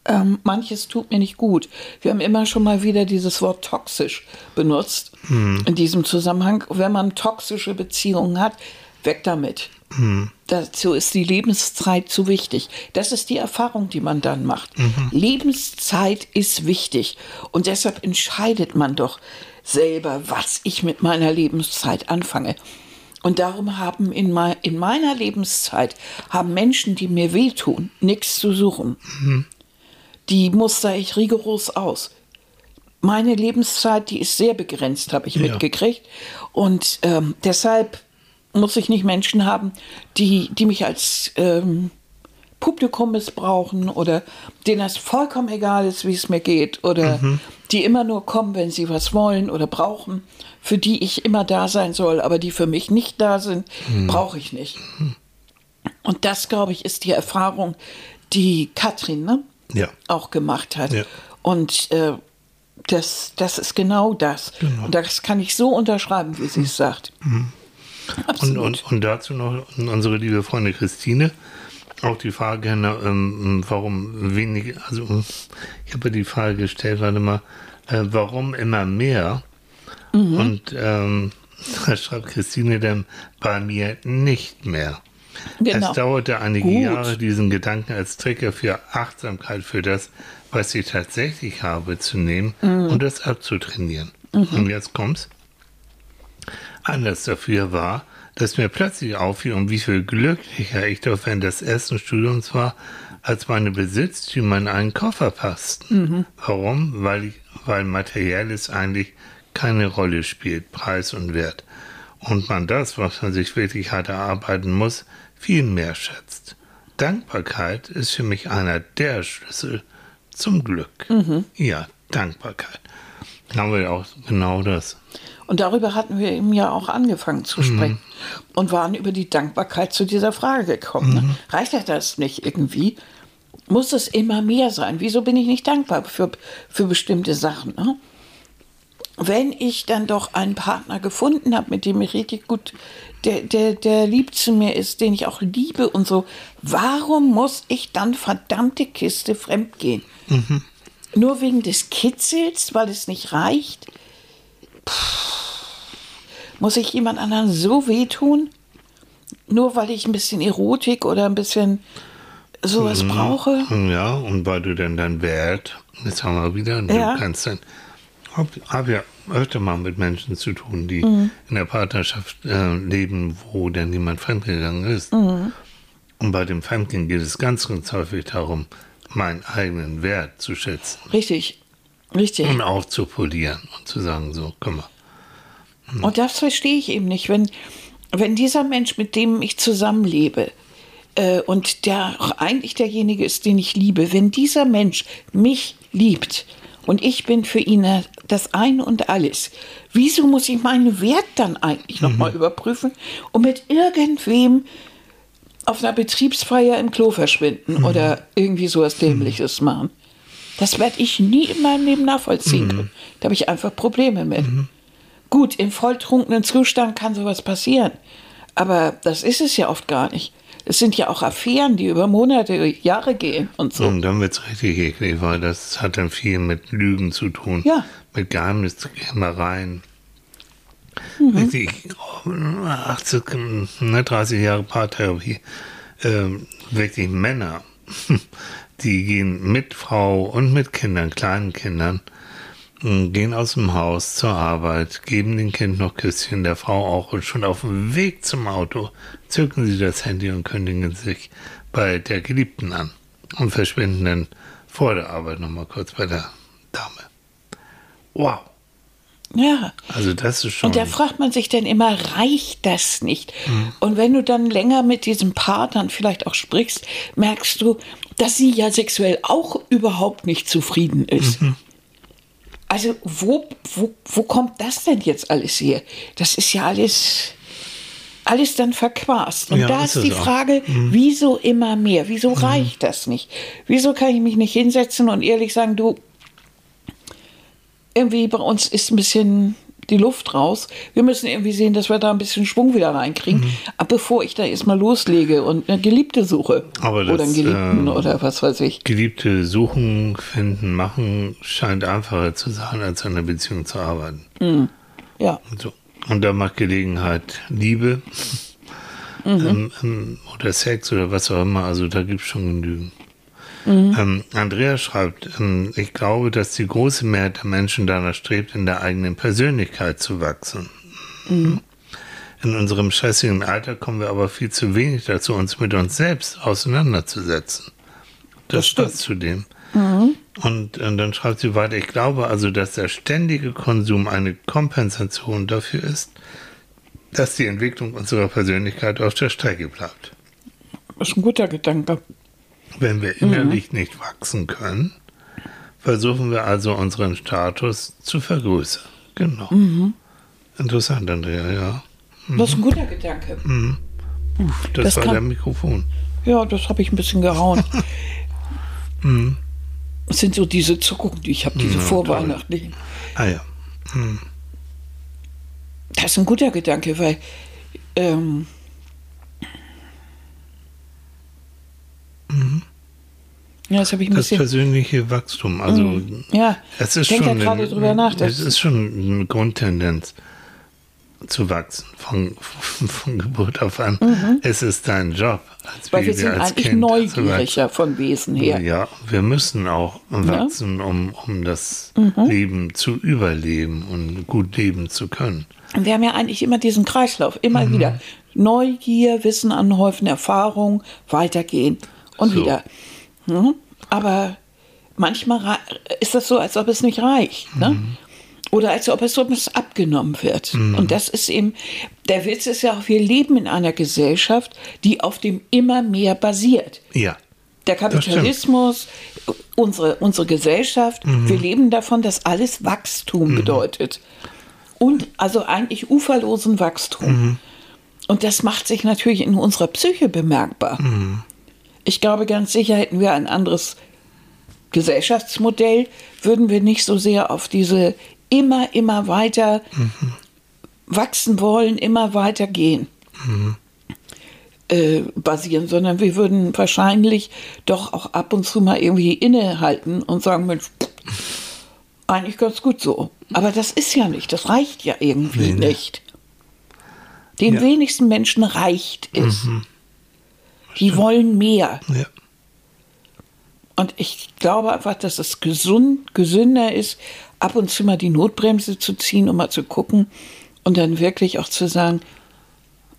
ähm, manches tut mir nicht gut. Wir haben immer schon mal wieder dieses Wort toxisch benutzt mhm. in diesem Zusammenhang. Wenn man toxische Beziehungen hat, weg damit. Mhm. Dazu ist die Lebenszeit zu wichtig. Das ist die Erfahrung, die man dann macht. Mhm. Lebenszeit ist wichtig. Und deshalb entscheidet man doch selber, was ich mit meiner Lebenszeit anfange. Und darum haben in, me in meiner Lebenszeit haben Menschen, die mir wehtun, nichts zu suchen. Mhm. Die muster ich rigoros aus. Meine Lebenszeit, die ist sehr begrenzt, habe ich ja. mitgekriegt. Und ähm, deshalb muss ich nicht Menschen haben, die, die mich als ähm, Publikum missbrauchen oder denen es vollkommen egal ist, wie es mir geht oder mhm. die immer nur kommen, wenn sie was wollen oder brauchen, für die ich immer da sein soll, aber die für mich nicht da sind, mhm. brauche ich nicht. Mhm. Und das, glaube ich, ist die Erfahrung, die Katrin ne, ja. auch gemacht hat. Ja. Und äh, das, das ist genau das. Genau. Und das kann ich so unterschreiben, wie sie es sagt. Mhm. Und, und, und, dazu noch unsere liebe Freundin Christine. Auch die Frage, ähm, warum wenig, also ich habe die Frage gestellt, warte mal, äh, warum immer mehr? Mhm. Und ähm, da schreibt Christine dann bei mir nicht mehr. Genau. Es dauerte einige Gut. Jahre, diesen Gedanken als Trigger für Achtsamkeit für das, was ich tatsächlich habe, zu nehmen mhm. und das abzutrainieren. Mhm. Und jetzt kommt's. Anlass dafür war, dass mir plötzlich auffiel, um wie viel glücklicher ich doch während des ersten Studiums war, als meine Besitztümer in einen Koffer passten. Mhm. Warum? Weil, ich, weil Materielles eigentlich keine Rolle spielt, Preis und Wert. Und man das, was man sich wirklich hart erarbeiten muss, viel mehr schätzt. Dankbarkeit ist für mich einer der Schlüssel zum Glück. Mhm. Ja, Dankbarkeit. Dann haben wir ja auch genau das. Und darüber hatten wir eben ja auch angefangen zu sprechen mhm. und waren über die Dankbarkeit zu dieser Frage gekommen. Ne? Mhm. Reicht das nicht irgendwie? Muss es immer mehr sein? Wieso bin ich nicht dankbar für, für bestimmte Sachen? Ne? Wenn ich dann doch einen Partner gefunden habe, mit dem ich richtig gut, der, der, der lieb zu mir ist, den ich auch liebe und so, warum muss ich dann verdammte Kiste fremdgehen? Mhm. Nur wegen des Kitzels, weil es nicht reicht? Muss ich jemand anderen so wehtun? Nur weil ich ein bisschen Erotik oder ein bisschen sowas mhm. brauche? Ja, und weil du dann deinen Wert, jetzt haben wir wieder, du ja. kannst dann, hab, hab ja öfter mal mit Menschen zu tun, die mhm. in der Partnerschaft äh, leben, wo dann jemand fremdgegangen ist. Mhm. Und bei dem Fremdgehen geht es ganz, ganz häufig darum, meinen eigenen Wert zu schätzen. Richtig, richtig. Und aufzupolieren und zu sagen, so, komm mal. Hm. Und das verstehe ich eben nicht. Wenn, wenn dieser Mensch, mit dem ich zusammenlebe, äh, und der auch eigentlich derjenige ist, den ich liebe, wenn dieser Mensch mich liebt und ich bin für ihn das Ein und Alles, wieso muss ich meinen Wert dann eigentlich mhm. nochmal überprüfen und mit irgendwem auf einer Betriebsfeier im Klo verschwinden mhm. oder irgendwie sowas Dämliches mhm. machen? Das werde ich nie in meinem Leben nachvollziehen können. Mhm. Da habe ich einfach Probleme mit. Mhm. Gut, im volltrunkenen Zustand kann sowas passieren. Aber das ist es ja oft gar nicht. Es sind ja auch Affären, die über Monate, Jahre gehen und so. Und dann wird es richtig eklig, weil das hat dann viel mit Lügen zu tun. Ja. Mit Geheimniskrämereien. Mhm. Wirklich, 80, 30 Jahre Paartherapie. Ähm, wirklich Männer, die gehen mit Frau und mit Kindern, kleinen Kindern, gehen aus dem Haus zur Arbeit, geben dem Kind noch Küsschen, der Frau auch und schon auf dem Weg zum Auto zücken sie das Handy und kündigen sich bei der Geliebten an und verschwinden dann vor der Arbeit nochmal kurz bei der Dame. Wow. Ja. Also das ist schon. Und da fragt man sich dann immer, reicht das nicht? Mhm. Und wenn du dann länger mit diesem Partner vielleicht auch sprichst, merkst du, dass sie ja sexuell auch überhaupt nicht zufrieden ist. Mhm. Also wo, wo, wo kommt das denn jetzt alles her? Das ist ja alles, alles dann verquast. Und ja, da ist, ist die Frage, mhm. wieso immer mehr? Wieso mhm. reicht das nicht? Wieso kann ich mich nicht hinsetzen und ehrlich sagen, du, irgendwie bei uns ist ein bisschen die Luft raus. Wir müssen irgendwie sehen, dass wir da ein bisschen Schwung wieder reinkriegen. Mhm. Bevor ich da erstmal loslege und eine Geliebte suche. Aber das, oder einen Geliebten äh, oder was weiß ich. Geliebte suchen, finden, machen scheint einfacher zu sein, als an der Beziehung zu arbeiten. Mhm. Ja. Und, so. und da macht Gelegenheit Liebe mhm. ähm, ähm, oder Sex oder was auch immer. Also da gibt es schon genügend. Mhm. Ähm, Andrea schreibt, ähm, ich glaube, dass die große Mehrheit der Menschen danach strebt, in der eigenen Persönlichkeit zu wachsen. Mhm. In unserem stressigen Alter kommen wir aber viel zu wenig dazu, uns mit uns selbst auseinanderzusetzen. Das, das passt zu dem. Mhm. Und, und dann schreibt sie weiter, ich glaube also, dass der ständige Konsum eine Kompensation dafür ist, dass die Entwicklung unserer Persönlichkeit auf der Strecke bleibt. Das ist ein guter Gedanke. Wenn wir innerlich mhm. nicht wachsen können, versuchen wir also unseren Status zu vergrößern. Genau. Mhm. Interessant, Andrea, ja. Mhm. Das ist ein guter Gedanke. Mhm. Uff, das, das, war kann, der Mikrofon. Ja, das habe ich ein bisschen gehauen. mhm. Das sind so diese Zuckungen, die ich habe, diese ja, vorweihnachtlichen. Ah ja. Mhm. Das ist ein guter Gedanke, weil ähm, Mhm. Ja, das habe ich ein das bisschen. persönliche Wachstum. Also, mhm. ja, es ist schon. Ja gerade drüber nach. Es ist schon eine Grundtendenz zu wachsen von, von, von Geburt auf an. Mhm. Es ist dein Job als Weil wir sind als eigentlich kind, neugieriger von Wesen her. Ja, wir müssen auch wachsen, ja. um, um das mhm. Leben zu überleben und gut leben zu können. Und wir haben ja eigentlich immer diesen Kreislauf, immer mhm. wieder. Neugier, Wissen anhäufen, Erfahrung, weitergehen und so. wieder. Hm? Aber manchmal ist das so, als ob es nicht reicht. Ne? Mhm. Oder als ob es so etwas abgenommen wird. Mhm. Und das ist eben, der Witz ist ja auch, wir leben in einer Gesellschaft, die auf dem immer mehr basiert. Ja. Der Kapitalismus unsere, unsere Gesellschaft, mhm. wir leben davon, dass alles Wachstum mhm. bedeutet. Und also eigentlich uferlosen Wachstum. Mhm. Und das macht sich natürlich in unserer Psyche bemerkbar. Mhm. Ich glaube, ganz sicher hätten wir ein anderes Gesellschaftsmodell, würden wir nicht so sehr auf diese immer, immer weiter mhm. wachsen wollen, immer weiter gehen. Mhm. Äh, basieren, sondern wir würden wahrscheinlich doch auch ab und zu mal irgendwie innehalten und sagen, Mensch, eigentlich ganz gut so. Aber das ist ja nicht, das reicht ja irgendwie nee, nicht. Den ja. wenigsten Menschen reicht es. Mhm. Die wollen mehr. Ja. Und ich glaube einfach, dass es gesund, gesünder ist, ab und zu mal die Notbremse zu ziehen, um mal zu gucken und dann wirklich auch zu sagen,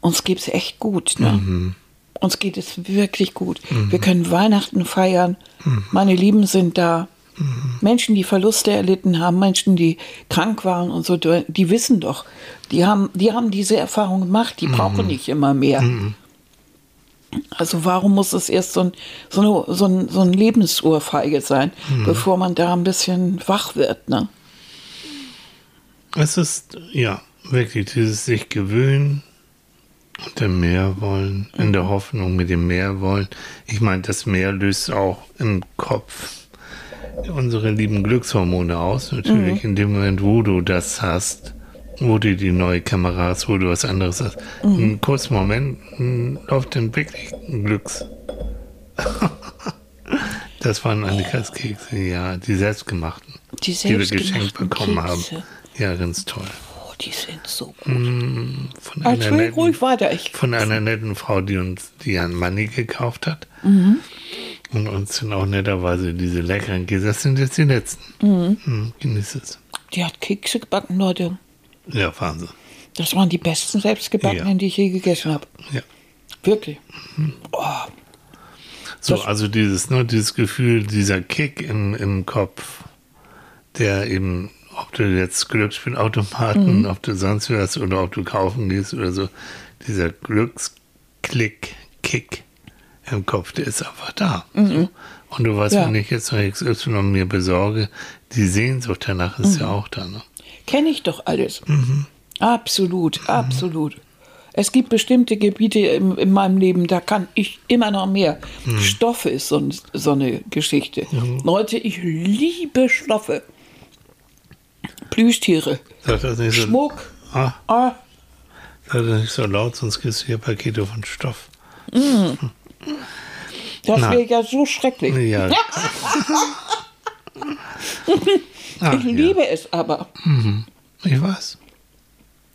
uns geht es echt gut. Ne? Mhm. Uns geht es wirklich gut. Mhm. Wir können Weihnachten feiern. Mhm. Meine Lieben sind da. Mhm. Menschen, die Verluste erlitten haben, Menschen, die krank waren und so, die wissen doch, die haben, die haben diese Erfahrung gemacht, die brauchen mhm. nicht immer mehr. Mhm. Also warum muss es erst so ein, so eine, so ein, so ein Lebensurfeige sein, bevor man da ein bisschen wach wird, ne? Es ist, ja, wirklich dieses sich gewöhnen, und dem Meer wollen, in der Hoffnung mit dem Meer wollen. Ich meine, das Meer löst auch im Kopf unsere lieben Glückshormone aus. Natürlich mhm. in dem Moment, wo du das hast, wo du die neue Kamera hast, wo du was anderes hast. Mhm. Einen kurzen Moment läuft dann wirklich ein Glücks. das waren Annikas Kekse, ja, die selbstgemachten, die, selbstgemachten die wir geschenkt bekommen Kekse. haben. Ja, ganz toll die sind so gut. Mm, von einer, netten, ruhig weiter. Ich von einer netten Frau, die uns die ein Money gekauft hat. Mhm. Und uns sind auch netterweise diese leckeren Käse. Das sind jetzt die letzten. Mhm. Mhm, genieß es. Die hat Kekse gebacken, Leute. Ja, Wahnsinn. Das waren die besten selbstgebackenen, ja. die ich je gegessen habe. Ja. Wirklich. Mhm. Oh. So, also dieses, ne, dieses Gefühl, dieser Kick im, im Kopf, der eben ob du jetzt Glücksspielautomaten, mhm. ob du sonst was oder ob du kaufen gehst oder so, dieser Glücksklick, Kick im Kopf, der ist einfach da. Mhm. Und du weißt, ja. wenn ich jetzt noch XY mir besorge, die Sehnsucht danach ist mhm. ja auch da. Ne? Kenne ich doch alles. Mhm. Absolut, mhm. absolut. Es gibt bestimmte Gebiete in, in, meinem Leben, da kann ich immer noch mehr. Mhm. Stoffe ist so, so eine Geschichte. Leute, ich liebe Stoffe. Plüschtiere. Schmuck. So, ah. ah. Sag das nicht so laut, sonst kriegst du hier Pakete von Stoff. Mm. Das wäre ja so schrecklich. Ja. Ach, ich liebe ja. es aber. Mhm. Ich weiß.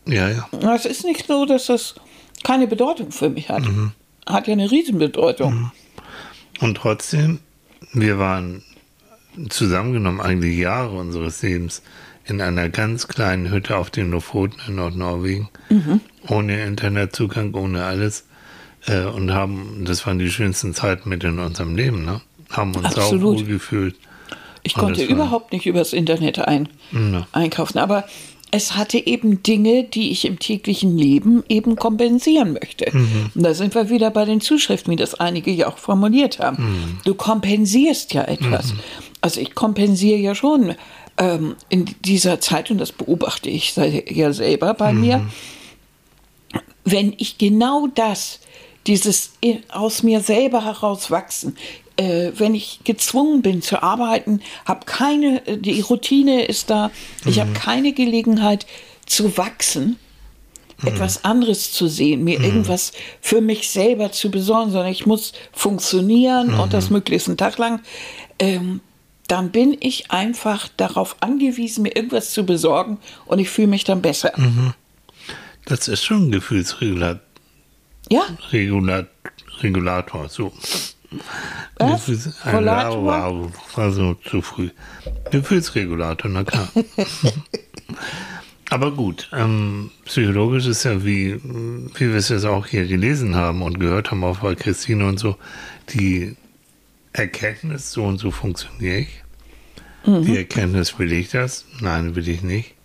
Ja, ja. Es ist nicht so, dass das keine Bedeutung für mich hat. Mhm. Hat ja eine Riesenbedeutung. Mhm. Und trotzdem, wir waren zusammengenommen eigentlich Jahre unseres Lebens in einer ganz kleinen Hütte auf den Lofoten in Nordnorwegen, mhm. ohne Internetzugang, ohne alles. Äh, und haben, das waren die schönsten Zeiten mit in unserem Leben, ne? Haben uns Absolut. auch wohl gefühlt. Ich und konnte überhaupt nicht übers Internet ein, ja. einkaufen, aber es hatte eben Dinge, die ich im täglichen Leben eben kompensieren möchte. Mhm. Und da sind wir wieder bei den Zuschriften, wie das einige ja auch formuliert haben. Mhm. Du kompensierst ja etwas. Mhm. Also ich kompensiere ja schon ähm, in dieser Zeit, und das beobachte ich ja selber bei mhm. mir, wenn ich genau das, dieses aus mir selber herauswachsen, äh, wenn ich gezwungen bin zu arbeiten, habe keine, äh, die Routine ist da, ich mhm. habe keine Gelegenheit zu wachsen, mhm. etwas anderes zu sehen, mir mhm. irgendwas für mich selber zu besorgen, sondern ich muss funktionieren und das mhm. möglichst einen Tag lang. Ähm, dann bin ich einfach darauf angewiesen, mir irgendwas zu besorgen und ich fühle mich dann besser. Mhm. Das ist schon ein Gefühlsregulator. Ja. Regulat, Regulator, so. Was? Ein wow, also zu früh. Gefühlsregulator, na klar. Aber gut, ähm, psychologisch ist ja, wie, wie wir es jetzt auch hier gelesen haben und gehört haben, auch bei Christine und so, die Erkenntnis, so und so funktioniere ich. Mhm. Die Erkenntnis, will ich das? Nein, will ich nicht.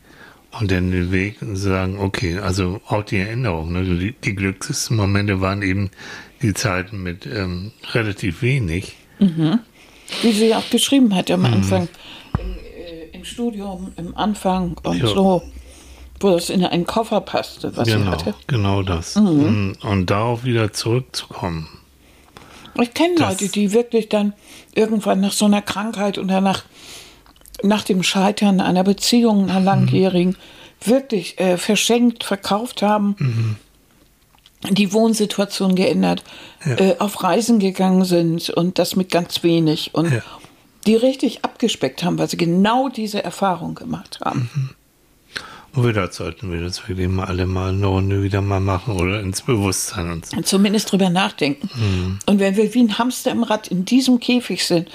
Und dann den Weg sagen, okay, also auch die Erinnerung, ne? die, die glücklichsten Momente waren eben die Zeiten mit ähm, relativ wenig. Mhm. wie sie auch geschrieben hat am mhm. Anfang, im, äh, im, Studium, im Anfang und ja. so, wo das in einen Koffer passte, was genau, sie hatte. Genau das. Mhm. Und, und darauf wieder zurückzukommen. Ich kenne Leute, die wirklich dann irgendwann nach so einer Krankheit oder nach, nach dem Scheitern einer Beziehung, einer langjährigen, mhm. wirklich äh, verschenkt, verkauft haben. Mhm die Wohnsituation geändert, ja. äh, auf Reisen gegangen sind und das mit ganz wenig und ja. die richtig abgespeckt haben, weil sie genau diese Erfahrung gemacht haben. Mhm. Und wieder sollten wir das wirklich mal alle mal eine Runde wieder mal machen oder ins Bewusstsein uns. Und zumindest drüber nachdenken. Mhm. Und wenn wir wie ein Hamster im Rad in diesem Käfig sind,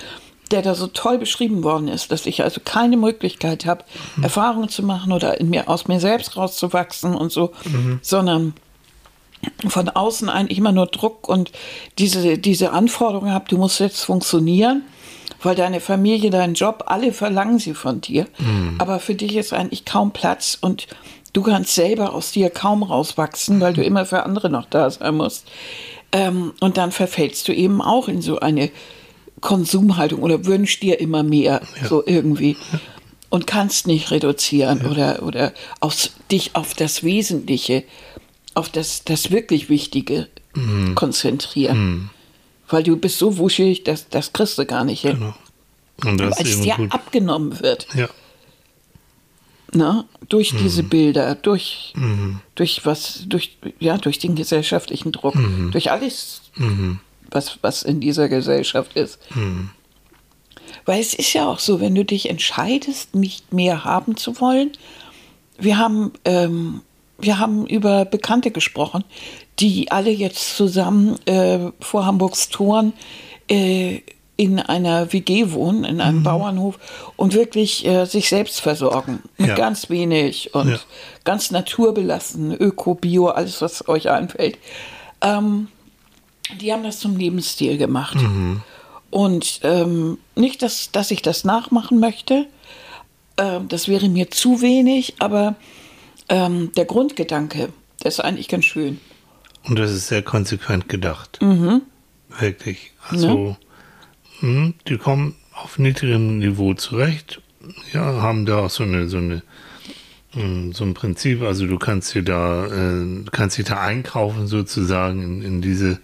der da so toll beschrieben worden ist, dass ich also keine Möglichkeit habe, mhm. Erfahrungen zu machen oder in mir, aus mir selbst rauszuwachsen und so, mhm. sondern von außen eigentlich immer nur Druck und diese, diese Anforderungen habe, du musst jetzt funktionieren, weil deine Familie, dein Job, alle verlangen sie von dir. Mhm. Aber für dich ist eigentlich kaum Platz und du kannst selber aus dir kaum rauswachsen, weil du immer für andere noch da sein musst. Ähm, und dann verfällst du eben auch in so eine Konsumhaltung oder wünschst dir immer mehr, ja. so irgendwie. Und kannst nicht reduzieren ja. oder, oder auf, dich auf das Wesentliche auf das, das wirklich Wichtige mm. konzentrieren. Mm. Weil du bist so wuschig, das, das kriegst du gar nicht hin. Genau. Und das Weil es dir gut. abgenommen wird. Ja. Na, durch mm. diese Bilder, durch, mhm. durch was, durch, ja, durch den gesellschaftlichen Druck, mhm. durch alles, mhm. was, was in dieser Gesellschaft ist. Weil es ist ja auch so, wenn du dich entscheidest, nicht mehr haben zu wollen, wir haben ähm, wir haben über Bekannte gesprochen, die alle jetzt zusammen äh, vor Hamburgs Toren äh, in einer WG wohnen, in einem mhm. Bauernhof und wirklich äh, sich selbst versorgen. Mit ja. ganz wenig und ja. ganz naturbelassen, Öko, Bio, alles, was euch einfällt. Ähm, die haben das zum Lebensstil gemacht. Mhm. Und ähm, nicht, dass, dass ich das nachmachen möchte, äh, das wäre mir zu wenig, aber ähm, der Grundgedanke, der ist eigentlich ganz schön. Und das ist sehr konsequent gedacht. Mhm. Wirklich. Also, ne? mh, die kommen auf niedrigem Niveau zurecht. Ja, haben da auch so eine, so eine, hm, so ein Prinzip. Also du kannst dir da, äh, kannst dich da einkaufen sozusagen in, in diese,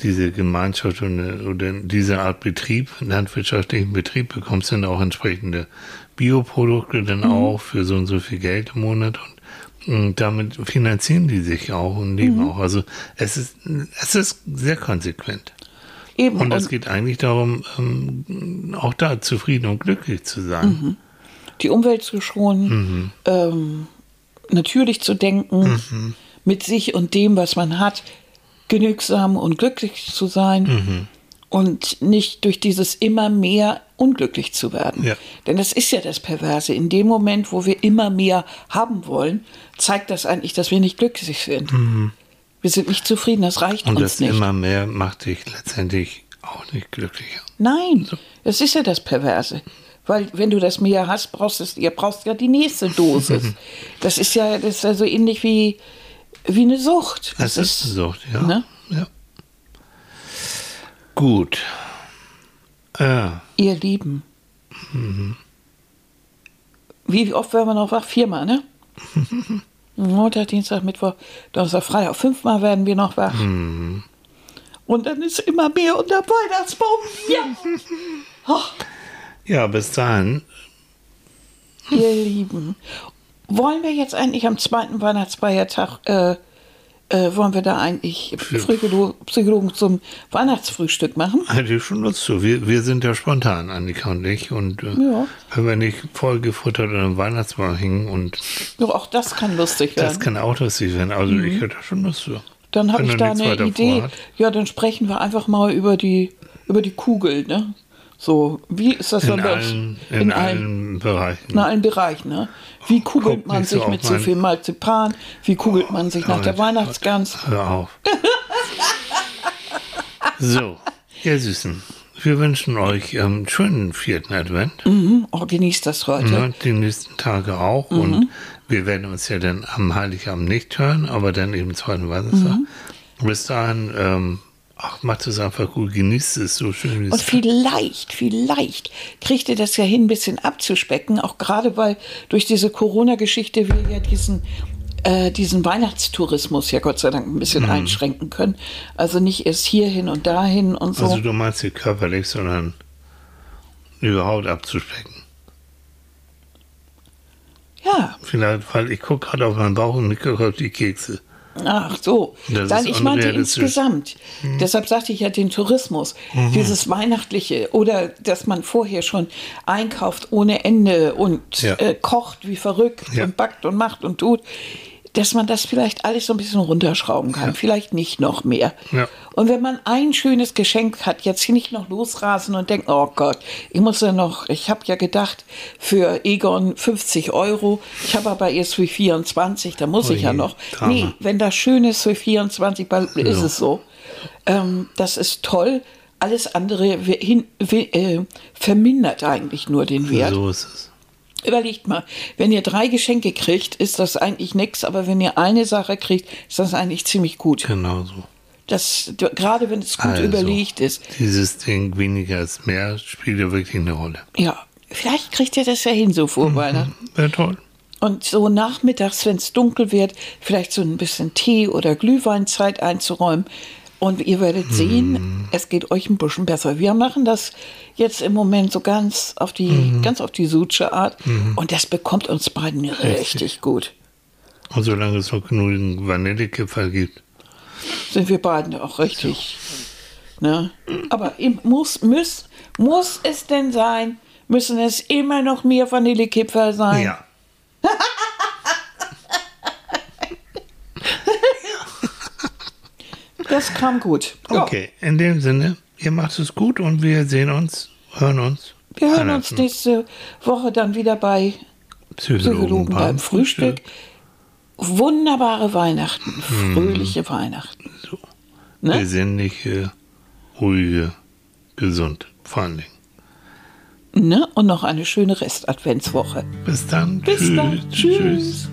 diese Gemeinschaft oder, oder diese Art Betrieb, landwirtschaftlichen Betrieb, bekommst du dann auch entsprechende Bioprodukte dann mhm. auch für so und so viel Geld im Monat und, und damit finanzieren die sich auch und leben mhm. auch. Also es ist, es ist sehr konsequent. Eben. Und es geht eigentlich darum, ähm, auch da zufrieden und glücklich zu sein. Mhm. Die Umwelt zu schonen, mhm. ähm, natürlich zu denken, mhm. mit sich und dem, was man hat, genügsam und glücklich zu sein. Und nicht durch dieses immer mehr unglücklich zu werden. Ja. Denn das ist ja das Perverse. In dem Moment, wo wir immer mehr haben wollen, zeigt das eigentlich, dass wir nicht glücklich sind. Mhm. Wir sind nicht zufrieden, das reicht und uns nicht. Und das immer mehr macht dich letztendlich auch nicht glücklicher. Nein, so. das ist ja das Perverse. Weil wenn du das mehr hast, brauchst du, ihr brauchst ja die nächste Dosis. das ist ja, das ist ja so ähnlich wie, wie eine Sucht. Das, das ist eine Sucht, ja. Ne? Gut. Ja. Ihr Lieben. Mhm. Wie oft werden wir noch wach? Viermal, ne? Montag, Dienstag, Mittwoch, Donnerstag, Freitag. Fünfmal werden wir noch wach. Mhm. Und dann ist immer mehr unter Weihnachtsbaum. Ja. Oh. Ja, bis dahin. Ihr Lieben. Wollen wir jetzt eigentlich am zweiten Weihnachtsfeiertag äh, äh, wollen wir da eigentlich Psychologen zum Weihnachtsfrühstück machen? Hätte ich schon Lust zu. Wir, wir sind ja spontan, Annika und ich. Und äh, ja. wenn wir nicht vollgefuttert an einem Weihnachtsbaum hängen und. Ja, auch das kann lustig werden. Das kann auch lustig werden. Also mhm. ich hätte schon Lust zu. Dann habe ich da eine Idee. Ja, dann sprechen wir einfach mal über die, über die Kugel, ne? So, wie ist das in allen, in, in, allen, Bereichen? In allen Bereichen, ne? Wie kugelt man sich mit so viel Marzipan? Wie kugelt man sich nach der Weihnachtsgans? Hör auf. so, ihr Süßen. Wir wünschen euch einen ähm, schönen vierten Advent. Mhm, oh, genießt das heute. Ja, die nächsten Tage auch. Mhm. Und wir werden uns ja dann am Heiligabend nicht hören, aber dann eben zweiten Weihnachtstag. Mhm. Bis dahin ähm, Ach, macht es einfach gut, genießt es so schön. Und vielleicht, vielleicht kriegt ihr das ja hin, ein bisschen abzuspecken, auch gerade weil durch diese Corona-Geschichte wir ja diesen äh, diesen Weihnachtstourismus ja Gott sei Dank ein bisschen mhm. einschränken können. Also nicht erst hierhin und dahin und so. Also du meinst nicht körperlich, sondern überhaupt abzuspecken. Ja. Vielleicht, weil ich gucke gerade auf meinen Bauch und ich gucke auf die Kekse. Ach so, dann ich meinte insgesamt. Mhm. Deshalb sagte ich ja den Tourismus, mhm. dieses Weihnachtliche oder dass man vorher schon einkauft ohne Ende und ja. äh, kocht wie verrückt ja. und backt und macht und tut dass man das vielleicht alles so ein bisschen runterschrauben kann. Ja. Vielleicht nicht noch mehr. Ja. Und wenn man ein schönes Geschenk hat, jetzt hier nicht noch losrasen und denken, oh Gott, ich muss ja noch, ich habe ja gedacht, für Egon 50 Euro, ich habe aber erst für 24, da muss oh ich ja noch. Drama. Nee, wenn das schön ist für 24, ist es so. Ähm, das ist toll. Alles andere hin, äh, vermindert eigentlich nur den Wert. So ist es. Überlegt mal, wenn ihr drei Geschenke kriegt, ist das eigentlich nichts, aber wenn ihr eine Sache kriegt, ist das eigentlich ziemlich gut. Genau so. Das, gerade wenn es gut also, überlegt ist. Dieses Ding weniger als mehr spielt ja wirklich eine Rolle. Ja, vielleicht kriegt ihr das ja hin so vor mhm, Weihnachten. Wäre toll. Und so nachmittags, wenn es dunkel wird, vielleicht so ein bisschen Tee oder Glühweinzeit einzuräumen, und ihr werdet sehen, mm. es geht euch ein bisschen besser. Wir machen das jetzt im Moment so ganz auf die, mm. ganz auf die Suche Art. Mm. Und das bekommt uns beiden richtig, richtig gut. Und solange es noch genug Vanillekipferl gibt. Sind wir beiden auch richtig. Ne? Aber muss, muss, muss es denn sein? Müssen es immer noch mehr Vanillekipferl sein? Ja. Das kam gut. Ja. Okay, in dem Sinne, ihr macht es gut und wir sehen uns, hören uns. Wir hören uns nächste Woche dann wieder bei Psychologen, Psychologen beim Frühstück. Frühstück. Wunderbare Weihnachten, hm. fröhliche hm. Weihnachten. So. Ne? Besinnliche, ruhige, gesund, vor allen Dingen. Ne? Und noch eine schöne Rest-Adventswoche. Bis dann. Bis tschüss. dann. Tschüss. tschüss.